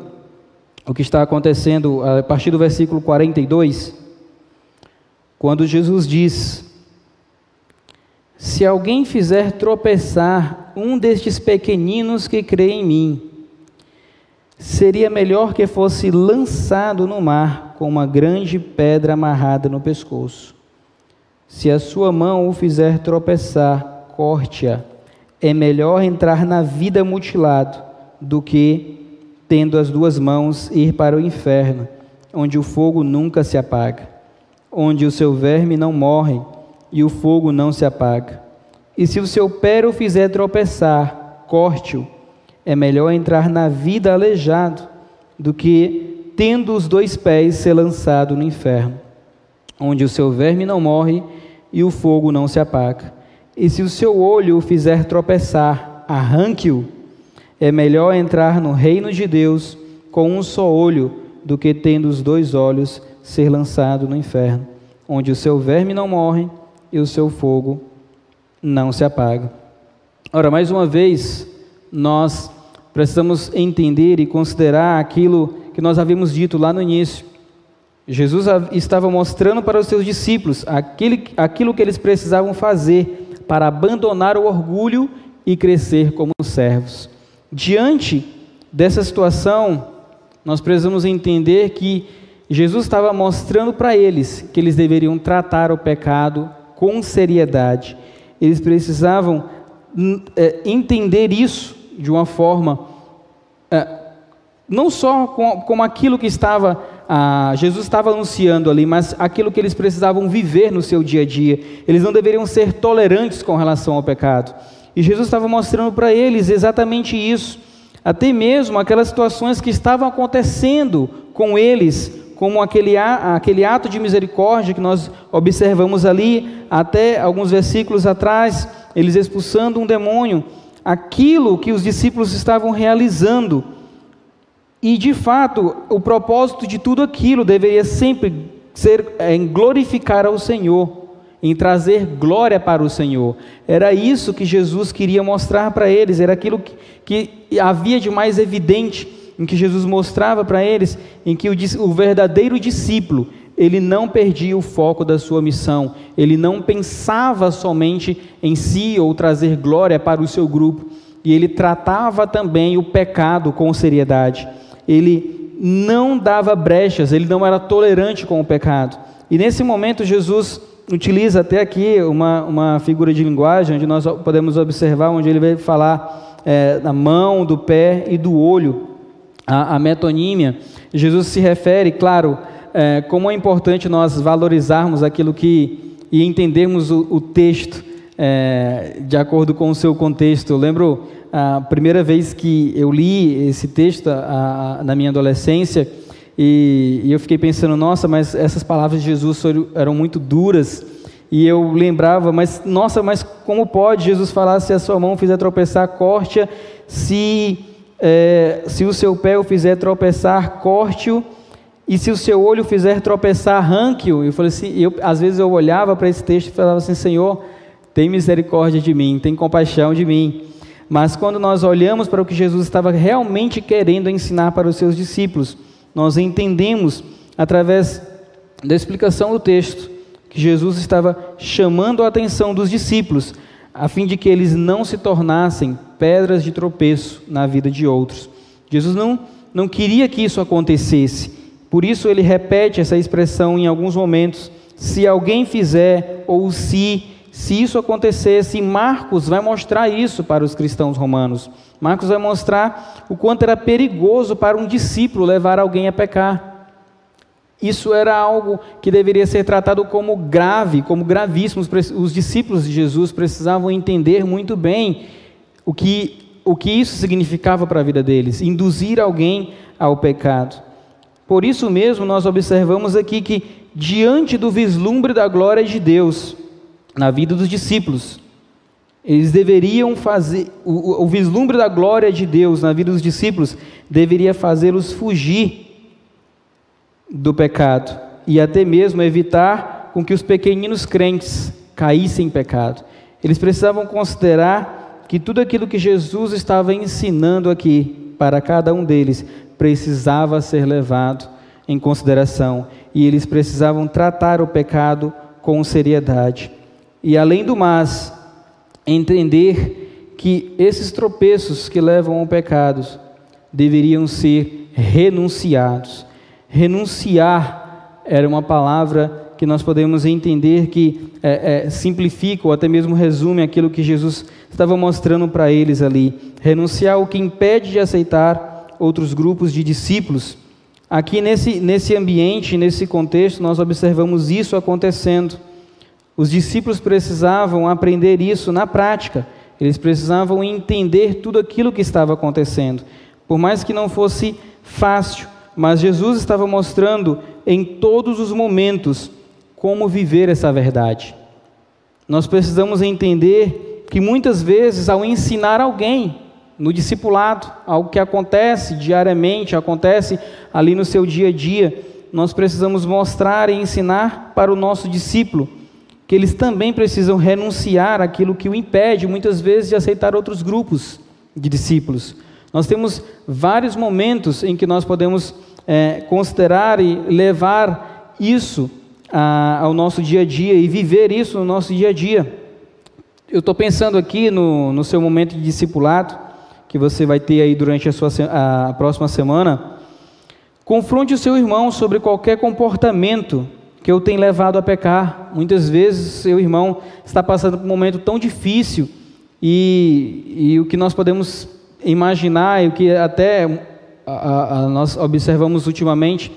S1: o que está acontecendo a partir do versículo 42, quando Jesus diz: Se alguém fizer tropeçar um destes pequeninos que crê em mim, seria melhor que fosse lançado no mar com uma grande pedra amarrada no pescoço. Se a sua mão o fizer tropeçar, corte-a. É melhor entrar na vida mutilado do que, tendo as duas mãos, ir para o inferno, onde o fogo nunca se apaga, onde o seu verme não morre e o fogo não se apaga. E se o seu pé o fizer tropeçar, corte-o. É melhor entrar na vida aleijado do que, tendo os dois pés, ser lançado no inferno, onde o seu verme não morre e o fogo não se apaga. E se o seu olho o fizer tropeçar, arranque-o. É melhor entrar no reino de Deus com um só olho do que tendo os dois olhos ser lançado no inferno, onde o seu verme não morre e o seu fogo não se apaga. Ora, mais uma vez, nós precisamos entender e considerar aquilo que nós havíamos dito lá no início. Jesus estava mostrando para os seus discípulos aquilo, que eles precisavam fazer para abandonar o orgulho e crescer como servos. Diante dessa situação, nós precisamos entender que Jesus estava mostrando para eles que eles deveriam tratar o pecado com seriedade. Eles precisavam é, entender isso de uma forma, é, não só com, como aquilo que estava, ah, Jesus estava anunciando ali, mas aquilo que eles precisavam viver no seu dia a dia. Eles não deveriam ser tolerantes com relação ao pecado. E Jesus estava mostrando para eles exatamente isso. Até mesmo aquelas situações que estavam acontecendo com eles, como aquele, aquele ato de misericórdia que nós observamos ali, até alguns versículos atrás, eles expulsando um demônio, aquilo que os discípulos estavam realizando. E de fato, o propósito de tudo aquilo deveria sempre ser em glorificar ao Senhor, em trazer glória para o Senhor. Era isso que Jesus queria mostrar para eles, era aquilo que, que havia de mais evidente em que Jesus mostrava para eles, em que o, o verdadeiro discípulo, ele não perdia o foco da sua missão, ele não pensava somente em si ou trazer glória para o seu grupo, e ele tratava também o pecado com seriedade. Ele não dava brechas, ele não era tolerante com o pecado. E nesse momento, Jesus utiliza até aqui uma, uma figura de linguagem, onde nós podemos observar, onde ele vai falar é, da mão, do pé e do olho a, a metonímia, Jesus se refere, claro, é, como é importante nós valorizarmos aquilo que e entendermos o, o texto é, de acordo com o seu contexto. Eu lembro a primeira vez que eu li esse texto a, a, na minha adolescência e, e, eu fiquei pensando, nossa, mas essas palavras de Jesus eram muito duras. E eu lembrava, mas nossa, mas como pode Jesus falar se a sua mão fizer tropeçar, corte-a, se é, se o seu pé o fizer tropeçar, corte-o, e se o seu olho fizer tropeçar, arranque-o. Eu falei assim, eu, às vezes eu olhava para esse texto e falava assim, Senhor, tem misericórdia de mim, tem compaixão de mim. Mas quando nós olhamos para o que Jesus estava realmente querendo ensinar para os seus discípulos, nós entendemos através da explicação do texto que Jesus estava chamando a atenção dos discípulos a fim de que eles não se tornassem pedras de tropeço na vida de outros. Jesus não, não queria que isso acontecesse, por isso ele repete essa expressão em alguns momentos: se alguém fizer, ou se, se isso acontecesse, Marcos vai mostrar isso para os cristãos romanos. Marcos vai mostrar o quanto era perigoso para um discípulo levar alguém a pecar. Isso era algo que deveria ser tratado como grave, como gravíssimo. Os discípulos de Jesus precisavam entender muito bem o que, o que isso significava para a vida deles induzir alguém ao pecado. Por isso mesmo, nós observamos aqui que, diante do vislumbre da glória de Deus na vida dos discípulos, eles deveriam fazer, o, o vislumbre da glória de Deus na vida dos discípulos deveria fazê-los fugir do pecado e até mesmo evitar com que os pequeninos crentes caíssem em pecado. Eles precisavam considerar que tudo aquilo que Jesus estava ensinando aqui para cada um deles precisava ser levado em consideração e eles precisavam tratar o pecado com seriedade. E além do mais, entender que esses tropeços que levam ao pecado deveriam ser renunciados Renunciar era uma palavra que nós podemos entender que é, é, simplifica ou até mesmo resume aquilo que Jesus estava mostrando para eles ali. Renunciar o que impede de aceitar outros grupos de discípulos. Aqui nesse, nesse ambiente, nesse contexto, nós observamos isso acontecendo. Os discípulos precisavam aprender isso na prática, eles precisavam entender tudo aquilo que estava acontecendo. Por mais que não fosse fácil, mas Jesus estava mostrando em todos os momentos como viver essa verdade. Nós precisamos entender que muitas vezes, ao ensinar alguém no discipulado, algo que acontece diariamente, acontece ali no seu dia a dia, nós precisamos mostrar e ensinar para o nosso discípulo que eles também precisam renunciar àquilo que o impede, muitas vezes, de aceitar outros grupos de discípulos. Nós temos vários momentos em que nós podemos é, considerar e levar isso a, ao nosso dia a dia e viver isso no nosso dia a dia. Eu estou pensando aqui no, no seu momento de discipulado, que você vai ter aí durante a, sua, a próxima semana. Confronte o seu irmão sobre qualquer comportamento que eu tenha levado a pecar. Muitas vezes seu irmão está passando por um momento tão difícil e, e o que nós podemos imaginar e o que até a, a, nós observamos ultimamente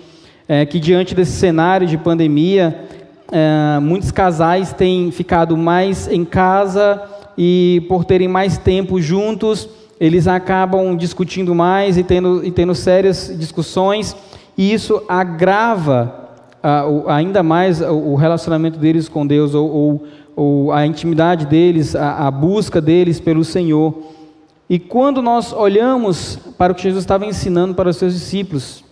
S1: é que diante desse cenário de pandemia, é, muitos casais têm ficado mais em casa e por terem mais tempo juntos, eles acabam discutindo mais e tendo, e tendo sérias discussões, e isso agrava uh, ainda mais o relacionamento deles com Deus, ou, ou, ou a intimidade deles, a, a busca deles pelo Senhor. E quando nós olhamos para o que Jesus estava ensinando para os seus discípulos,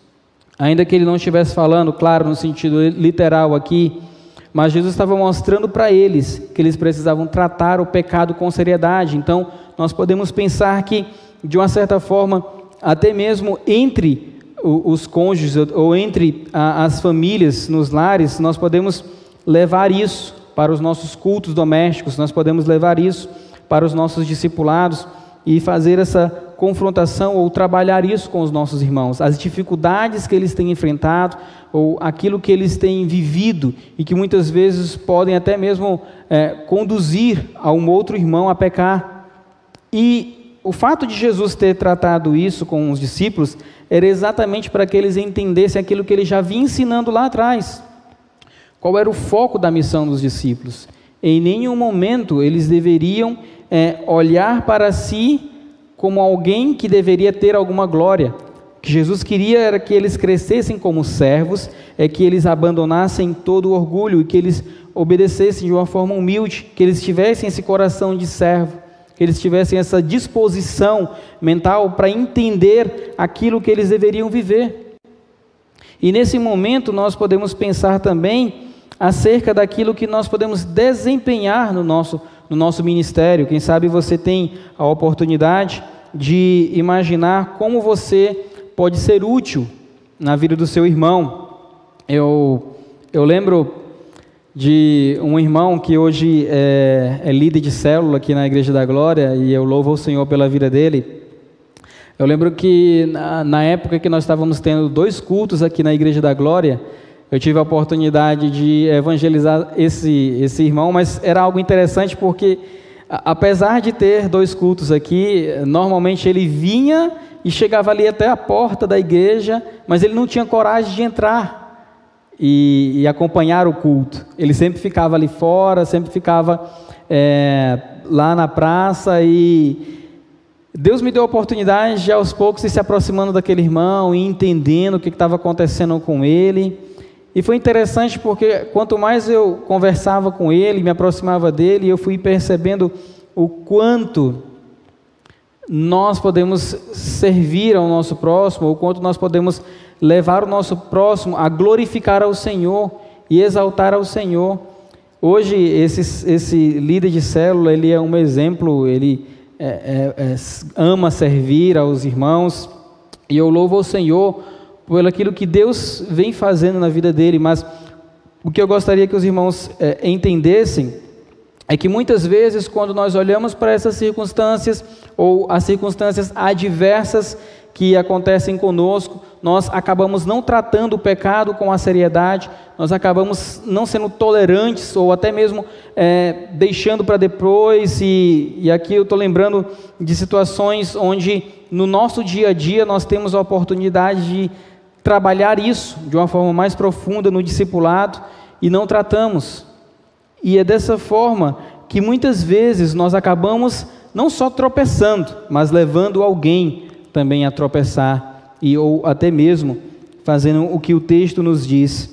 S1: ainda que ele não estivesse falando, claro, no sentido literal aqui, mas Jesus estava mostrando para eles que eles precisavam tratar o pecado com seriedade. Então, nós podemos pensar que, de uma certa forma, até mesmo entre os cônjuges ou entre as famílias nos lares, nós podemos levar isso para os nossos cultos domésticos, nós podemos levar isso para os nossos discipulados e fazer essa confrontação ou trabalhar isso com os nossos irmãos, as dificuldades que eles têm enfrentado ou aquilo que eles têm vivido e que muitas vezes podem até mesmo é, conduzir a um outro irmão a pecar. E o fato de Jesus ter tratado isso com os discípulos era exatamente para que eles entendessem aquilo que ele já vinha ensinando lá atrás. Qual era o foco da missão dos discípulos? Em nenhum momento eles deveriam é, olhar para si como alguém que deveria ter alguma glória. O que Jesus queria era que eles crescessem como servos, é que eles abandonassem todo o orgulho e que eles obedecessem de uma forma humilde, que eles tivessem esse coração de servo, que eles tivessem essa disposição mental para entender aquilo que eles deveriam viver. E nesse momento nós podemos pensar também acerca daquilo que nós podemos desempenhar no nosso no nosso ministério. Quem sabe você tem a oportunidade de imaginar como você pode ser útil na vida do seu irmão. Eu, eu lembro de um irmão que hoje é, é líder de célula aqui na Igreja da Glória e eu louvo o Senhor pela vida dele. Eu lembro que na, na época que nós estávamos tendo dois cultos aqui na Igreja da Glória, eu tive a oportunidade de evangelizar esse, esse irmão, mas era algo interessante porque, apesar de ter dois cultos aqui, normalmente ele vinha e chegava ali até a porta da igreja, mas ele não tinha coragem de entrar e, e acompanhar o culto. Ele sempre ficava ali fora, sempre ficava é, lá na praça e Deus me deu a oportunidade de aos poucos ir se aproximando daquele irmão e entendendo o que estava acontecendo com ele. E foi interessante porque quanto mais eu conversava com ele, me aproximava dele, eu fui percebendo o quanto nós podemos servir ao nosso próximo, o quanto nós podemos levar o nosso próximo a glorificar ao Senhor e exaltar ao Senhor. Hoje, esse, esse líder de célula, ele é um exemplo, ele é, é, é, ama servir aos irmãos, e eu louvo ao Senhor por aquilo que Deus vem fazendo na vida dele, mas o que eu gostaria que os irmãos é, entendessem é que muitas vezes, quando nós olhamos para essas circunstâncias, ou as circunstâncias adversas que acontecem conosco, nós acabamos não tratando o pecado com a seriedade, nós acabamos não sendo tolerantes, ou até mesmo é, deixando para depois, e, e aqui eu estou lembrando de situações onde no nosso dia a dia nós temos a oportunidade de trabalhar isso de uma forma mais profunda no discipulado e não tratamos. E é dessa forma que muitas vezes nós acabamos não só tropeçando, mas levando alguém também a tropeçar e ou até mesmo fazendo o que o texto nos diz.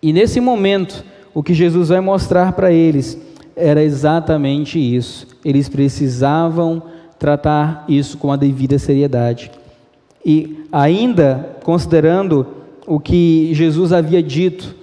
S1: E nesse momento, o que Jesus vai mostrar para eles era exatamente isso. Eles precisavam tratar isso com a devida seriedade. E ainda considerando o que Jesus havia dito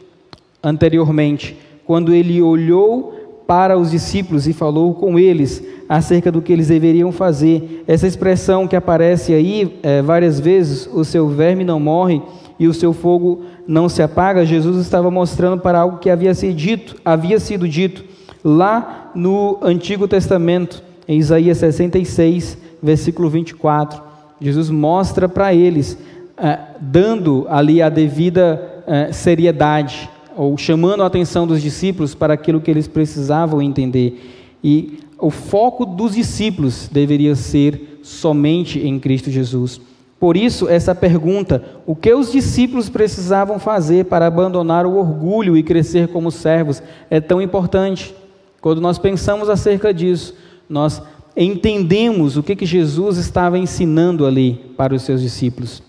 S1: anteriormente, quando ele olhou para os discípulos e falou com eles acerca do que eles deveriam fazer. Essa expressão que aparece aí é, várias vezes, o seu verme não morre e o seu fogo não se apaga, Jesus estava mostrando para algo que havia sido dito, havia sido dito lá no Antigo Testamento, em Isaías 66, versículo 24. Jesus mostra para eles, eh, dando ali a devida eh, seriedade, ou chamando a atenção dos discípulos para aquilo que eles precisavam entender. E o foco dos discípulos deveria ser somente em Cristo Jesus. Por isso, essa pergunta: o que os discípulos precisavam fazer para abandonar o orgulho e crescer como servos é tão importante. Quando nós pensamos acerca disso, nós entendemos o que, que Jesus estava ensinando ali para os seus discípulos.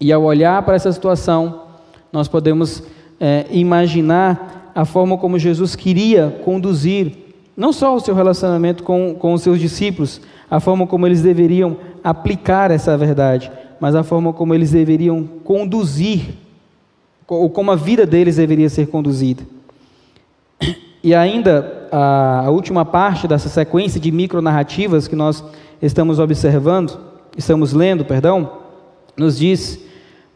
S1: E ao olhar para essa situação, nós podemos é, imaginar a forma como Jesus queria conduzir não só o seu relacionamento com, com os seus discípulos, a forma como eles deveriam aplicar essa verdade, mas a forma como eles deveriam conduzir, ou como a vida deles deveria ser conduzida. E ainda a, a última parte dessa sequência de micronarrativas que nós estamos observando, estamos lendo, perdão, nos diz,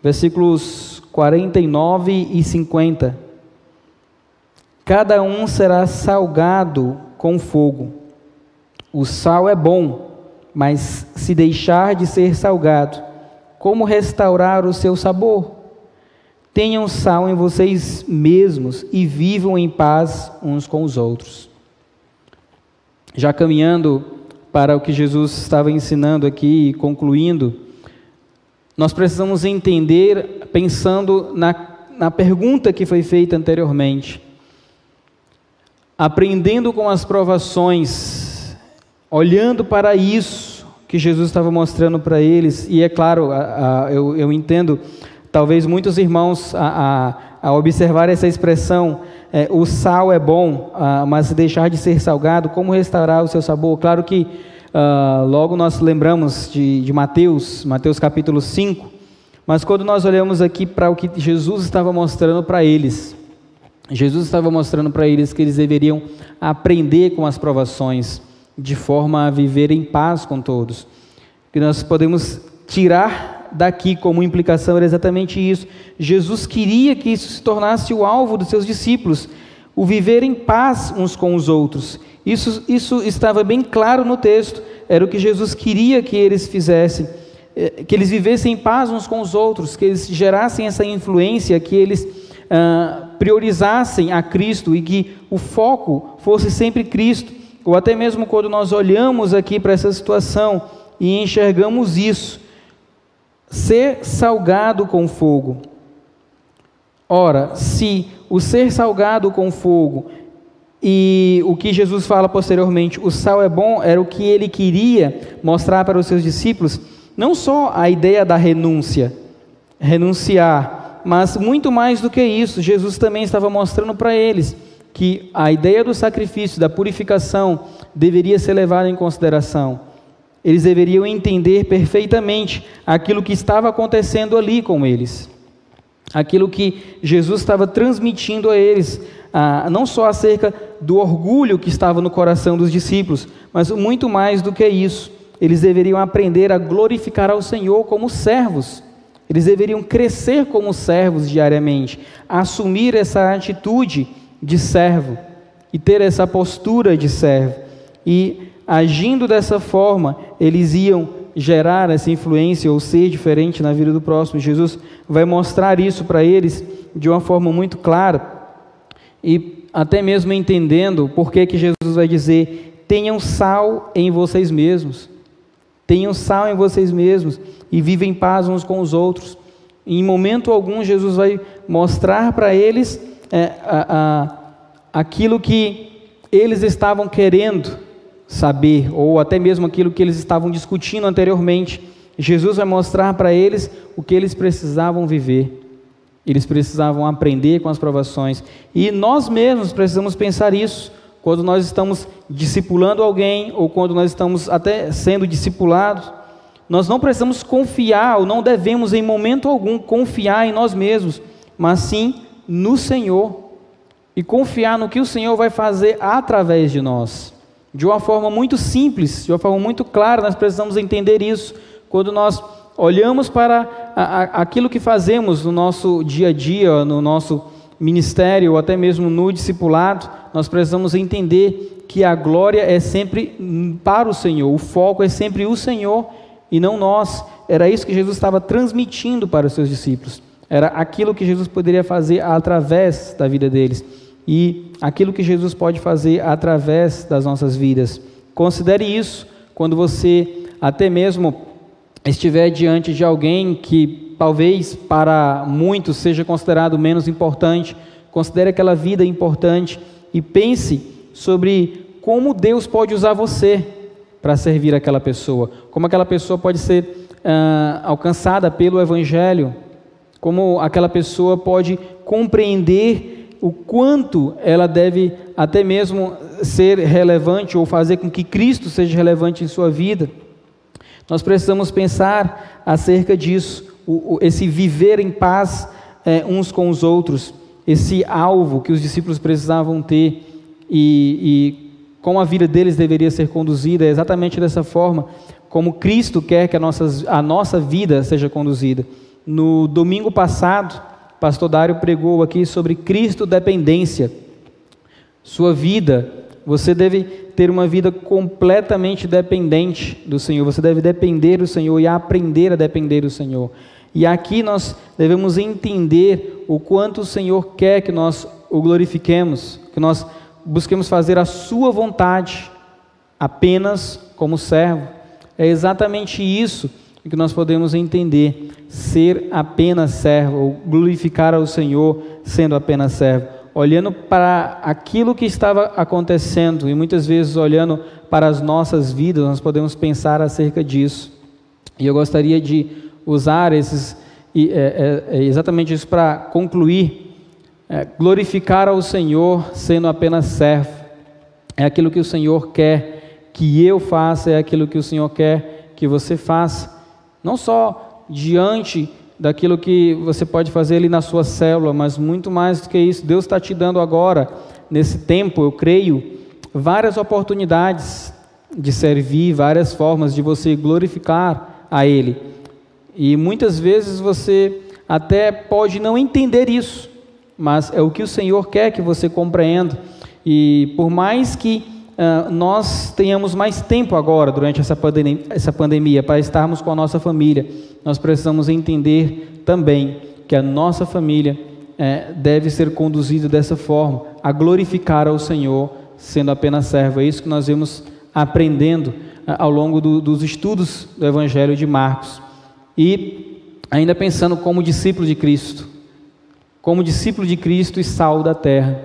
S1: versículos 49 e 50. Cada um será salgado com fogo. O sal é bom, mas se deixar de ser salgado, como restaurar o seu sabor? Tenham sal em vocês mesmos e vivam em paz uns com os outros. Já caminhando para o que Jesus estava ensinando aqui e concluindo, nós precisamos entender, pensando na, na pergunta que foi feita anteriormente, aprendendo com as provações olhando para isso que Jesus estava mostrando para eles, e é claro, a, a, eu, eu, entendo, talvez muitos irmãos, a, a observar essa expressão, é, o sal é bom, mas deixar de ser salgado, como restaurar o seu sabor? Claro que uh, logo nós lembramos de, de Mateus, Mateus capítulo 5, mas quando nós olhamos aqui para o que Jesus estava mostrando para eles, Jesus estava mostrando para eles que eles deveriam aprender com as provações, de forma a viver em paz com todos. Que nós podemos tirar daqui como implicação era exatamente isso. Jesus queria que isso se tornasse o alvo dos seus discípulos, o viver em paz uns com os outros. Isso, isso estava bem claro no texto, era o que Jesus queria que eles fizessem, eh, que eles vivessem em paz uns com os outros, que eles gerassem essa influência, que eles ah, priorizassem a Cristo e que o foco fosse sempre Cristo ou até mesmo quando nós olhamos aqui para essa situação e enxergamos isso, ser salgado com fogo. Ora, se o ser salgado com fogo e o que Jesus fala posteriormente, o sal é bom, era o que ele queria mostrar para os seus discípulos, não só a ideia da renúncia, renunciar, mas muito mais do que isso, Jesus também estava mostrando para eles que a ideia do sacrifício, da purificação, deveria ser levada em consideração. Eles deveriam entender perfeitamente aquilo que estava acontecendo ali com eles, aquilo que Jesus estava transmitindo a eles, não só acerca do orgulho que estava no coração dos discípulos, mas muito mais do que isso. Eles deveriam aprender a glorificar ao Senhor como servos. Eles deveriam crescer como servos diariamente, assumir essa atitude de servo e ter essa postura de servo. E agindo dessa forma, eles iam gerar essa influência ou ser diferente na vida do próximo. Jesus vai mostrar isso para eles de uma forma muito clara e até mesmo entendendo por que, que Jesus vai dizer: tenham sal em vocês mesmos, tenham sal em vocês mesmos e vivem em paz uns com os outros. Em momento algum, Jesus vai mostrar para eles é, a, a, aquilo que eles estavam querendo saber, ou até mesmo aquilo que eles estavam discutindo anteriormente. Jesus vai mostrar para eles o que eles precisavam viver. Eles precisavam aprender com as provações. E nós mesmos precisamos pensar isso quando nós estamos discipulando alguém ou quando nós estamos até sendo discipulados. Nós não precisamos confiar, ou não devemos em momento algum confiar em nós mesmos, mas sim no Senhor. e confiar no que o Senhor vai fazer através de nós. De uma forma muito simples, de uma forma muito clara, nós precisamos entender isso. Quando nós olhamos para aquilo que fazemos no nosso dia a dia, no nosso ministério, ou até mesmo no discipulado, nós precisamos entender que a glória é sempre para o Senhor, o foco é sempre o Senhor e não nós. Era isso que Jesus estava transmitindo para os seus discípulos. Era aquilo que Jesus poderia fazer através da vida deles e aquilo que Jesus pode fazer através das nossas vidas. Considere isso quando você até mesmo estiver diante de alguém que talvez para muitos seja considerado menos importante, considere aquela vida importante e pense sobre como Deus pode usar você para servir aquela pessoa, como aquela pessoa pode ser uh, alcançada pelo Evangelho, como aquela pessoa pode compreender o quanto ela deve até mesmo ser relevante ou fazer com que Cristo seja relevante em sua vida. Nós precisamos pensar acerca disso, esse viver em paz é, uns com os outros, esse alvo que os discípulos precisavam ter e, e como a vida deles deveria ser conduzida, é exatamente dessa forma, como Cristo quer que a, nossas, a nossa vida seja conduzida. No domingo passado, pastor Dário pregou aqui sobre Cristo dependência. Sua vida, você deve ter uma vida completamente dependente do Senhor. Você deve depender do Senhor e aprender a depender do Senhor. E aqui nós devemos entender o quanto o Senhor quer que nós o glorifiquemos, que nós busquemos fazer a Sua vontade apenas como servo. É exatamente isso que nós podemos entender: ser apenas servo, ou glorificar ao Senhor sendo apenas servo olhando para aquilo que estava acontecendo e muitas vezes olhando para as nossas vidas, nós podemos pensar acerca disso. E eu gostaria de usar esses, é, é, é exatamente isso para concluir. É, glorificar ao Senhor sendo apenas servo. É aquilo que o Senhor quer que eu faça, é aquilo que o Senhor quer que você faça. Não só diante daquilo que você pode fazer ali na sua célula, mas muito mais do que isso, Deus está te dando agora, nesse tempo, eu creio, várias oportunidades de servir, várias formas de você glorificar a Ele. E muitas vezes você até pode não entender isso, mas é o que o Senhor quer que você compreenda. E por mais que uh, nós tenhamos mais tempo agora, durante essa pandemia, essa pandemia, para estarmos com a nossa família, nós precisamos entender também que a nossa família é, deve ser conduzida dessa forma, a glorificar ao Senhor, sendo apenas servo. É isso que nós vemos aprendendo é, ao longo do, dos estudos do Evangelho de Marcos. E ainda pensando como discípulo de Cristo, como discípulo de Cristo e sal da terra,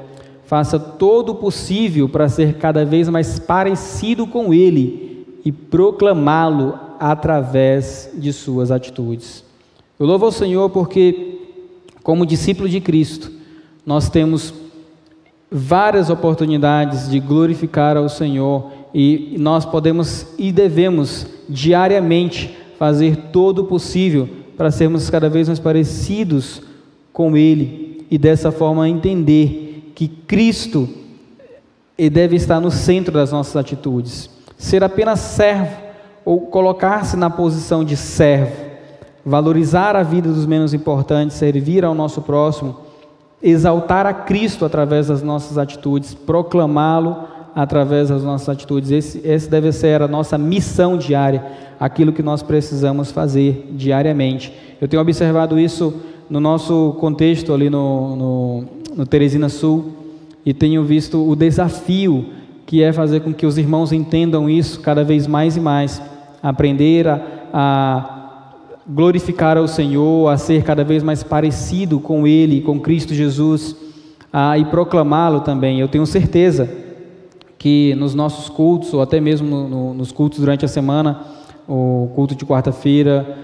S1: faça todo o possível para ser cada vez mais parecido com Ele e proclamá-lo através de suas atitudes. Eu louvo ao Senhor porque, como discípulo de Cristo, nós temos várias oportunidades de glorificar ao Senhor e nós podemos e devemos diariamente fazer todo o possível para sermos cada vez mais parecidos com Ele e dessa forma entender que Cristo deve estar no centro das nossas atitudes. Ser apenas servo ou colocar-se na posição de servo, valorizar a vida dos menos importantes, servir ao nosso próximo, exaltar a Cristo através das nossas atitudes, proclamá-lo através das nossas atitudes. Esse, esse deve ser a nossa missão diária, aquilo que nós precisamos fazer diariamente. Eu tenho observado isso no nosso contexto ali no, no, no Teresina Sul e tenho visto o desafio que é fazer com que os irmãos entendam isso cada vez mais e mais aprender a, a glorificar ao Senhor, a ser cada vez mais parecido com Ele, com Cristo Jesus, a, e proclamá-lo também. Eu tenho certeza que nos nossos cultos, ou até mesmo no, no, nos cultos durante a semana, o culto de quarta-feira,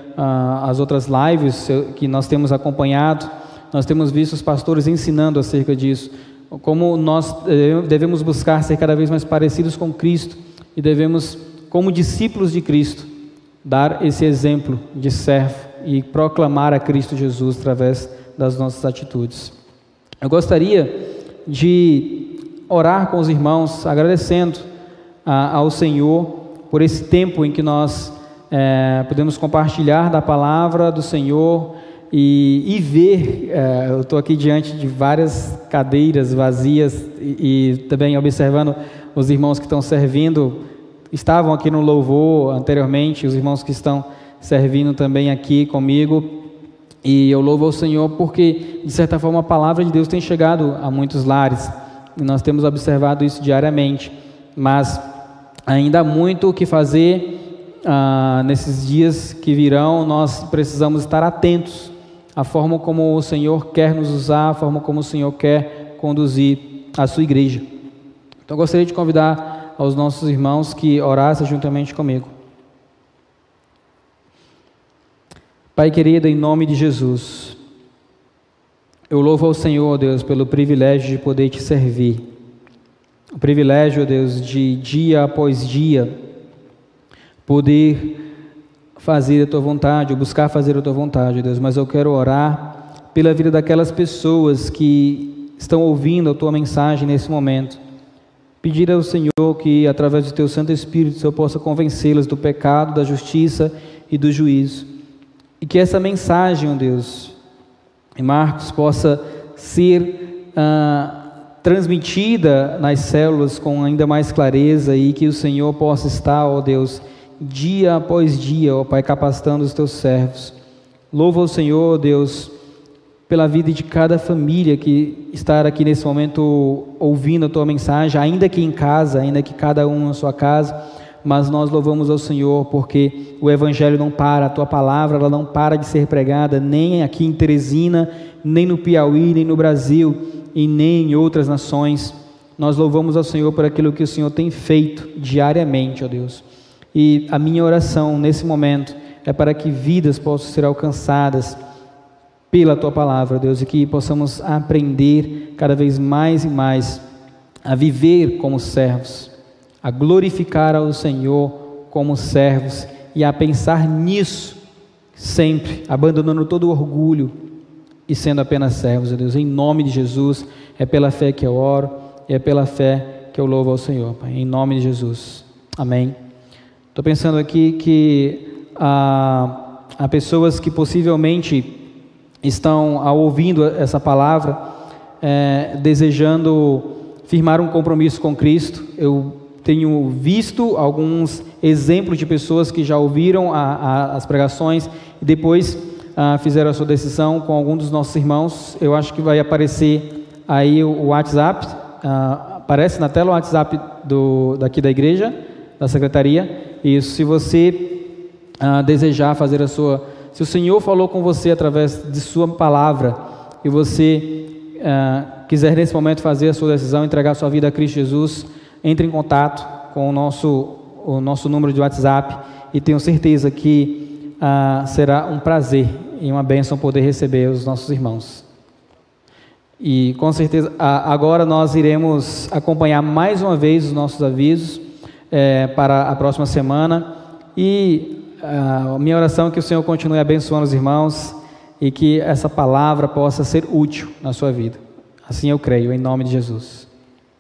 S1: as outras lives que nós temos acompanhado, nós temos visto os pastores ensinando acerca disso, como nós eh, devemos buscar ser cada vez mais parecidos com Cristo e devemos como discípulos de Cristo, dar esse exemplo de servo e proclamar a Cristo Jesus através das nossas atitudes. Eu gostaria de orar com os irmãos, agradecendo ao Senhor por esse tempo em que nós é, podemos compartilhar da palavra do Senhor e, e ver. É, eu estou aqui diante de várias cadeiras vazias e, e também observando os irmãos que estão servindo, estavam aqui no louvor anteriormente, os irmãos que estão servindo também aqui comigo. E eu louvo ao Senhor porque, de certa forma, a palavra de Deus tem chegado a muitos lares e nós temos observado isso diariamente. Mas ainda há muito o que fazer ah, nesses dias que virão, nós precisamos estar atentos à forma como o Senhor quer nos usar, à forma como o Senhor quer conduzir a sua igreja. Então, gostaria de convidar aos nossos irmãos que orassem juntamente comigo. Pai querido, em nome de Jesus, eu louvo ao Senhor, Deus, pelo privilégio de poder te servir. O privilégio, Deus, de dia após dia poder fazer a tua vontade, ou buscar fazer a tua vontade, Deus, mas eu quero orar pela vida daquelas pessoas que estão ouvindo a tua mensagem nesse momento. Pedir ao Senhor que, através do teu Santo Espírito, eu possa convencê-las do pecado, da justiça e do juízo. E que essa mensagem, ó Deus, em Marcos, possa ser ah, transmitida nas células com ainda mais clareza e que o Senhor possa estar, ó Deus, dia após dia, ó Pai, capacitando os teus servos. Louva o Senhor, Deus, pela vida de cada família que está aqui nesse momento ouvindo a tua mensagem, ainda que em casa, ainda que cada um na sua casa mas nós louvamos ao Senhor porque o Evangelho não para, a tua palavra ela não para de ser pregada, nem aqui em Teresina, nem no Piauí, nem no Brasil e nem em outras nações. Nós louvamos ao Senhor por aquilo que o Senhor tem feito diariamente, ó Deus. E a minha oração nesse momento é para que vidas possam ser alcançadas pela tua palavra, Deus, e que possamos aprender cada vez mais e mais a viver como servos a glorificar ao Senhor como servos e a pensar nisso sempre, abandonando todo o orgulho e sendo apenas servos, Deus. Em nome de Jesus, é pela fé que eu oro e é pela fé que eu louvo ao Senhor, Pai. Em nome de Jesus. Amém. Estou pensando aqui que há, há pessoas que possivelmente estão ao ouvindo essa palavra, é, desejando firmar um compromisso com Cristo. Eu tenho visto alguns exemplos de pessoas que já ouviram a, a, as pregações e depois ah, fizeram a sua decisão com algum dos nossos irmãos. Eu acho que vai aparecer aí o, WhatsApp, ah, aparece na tela o WhatsApp do, daqui da igreja, da secretaria. Isso, se você ah, desejar fazer a sua, se o Senhor falou com você através de sua palavra e você quiser nesse momento fazer a sua decisão, entregar a sua vida a Cristo Jesus entre em contato com o nosso, o nosso número de WhatsApp e tenho certeza que ah, será um prazer e uma bênção poder receber os nossos irmãos. E com certeza, agora nós iremos acompanhar mais uma vez os nossos avisos é, para a próxima semana. E ah, a minha oração é que o Senhor continue abençoando os irmãos e que essa palavra possa ser útil na sua vida. Assim eu creio, em nome de Jesus.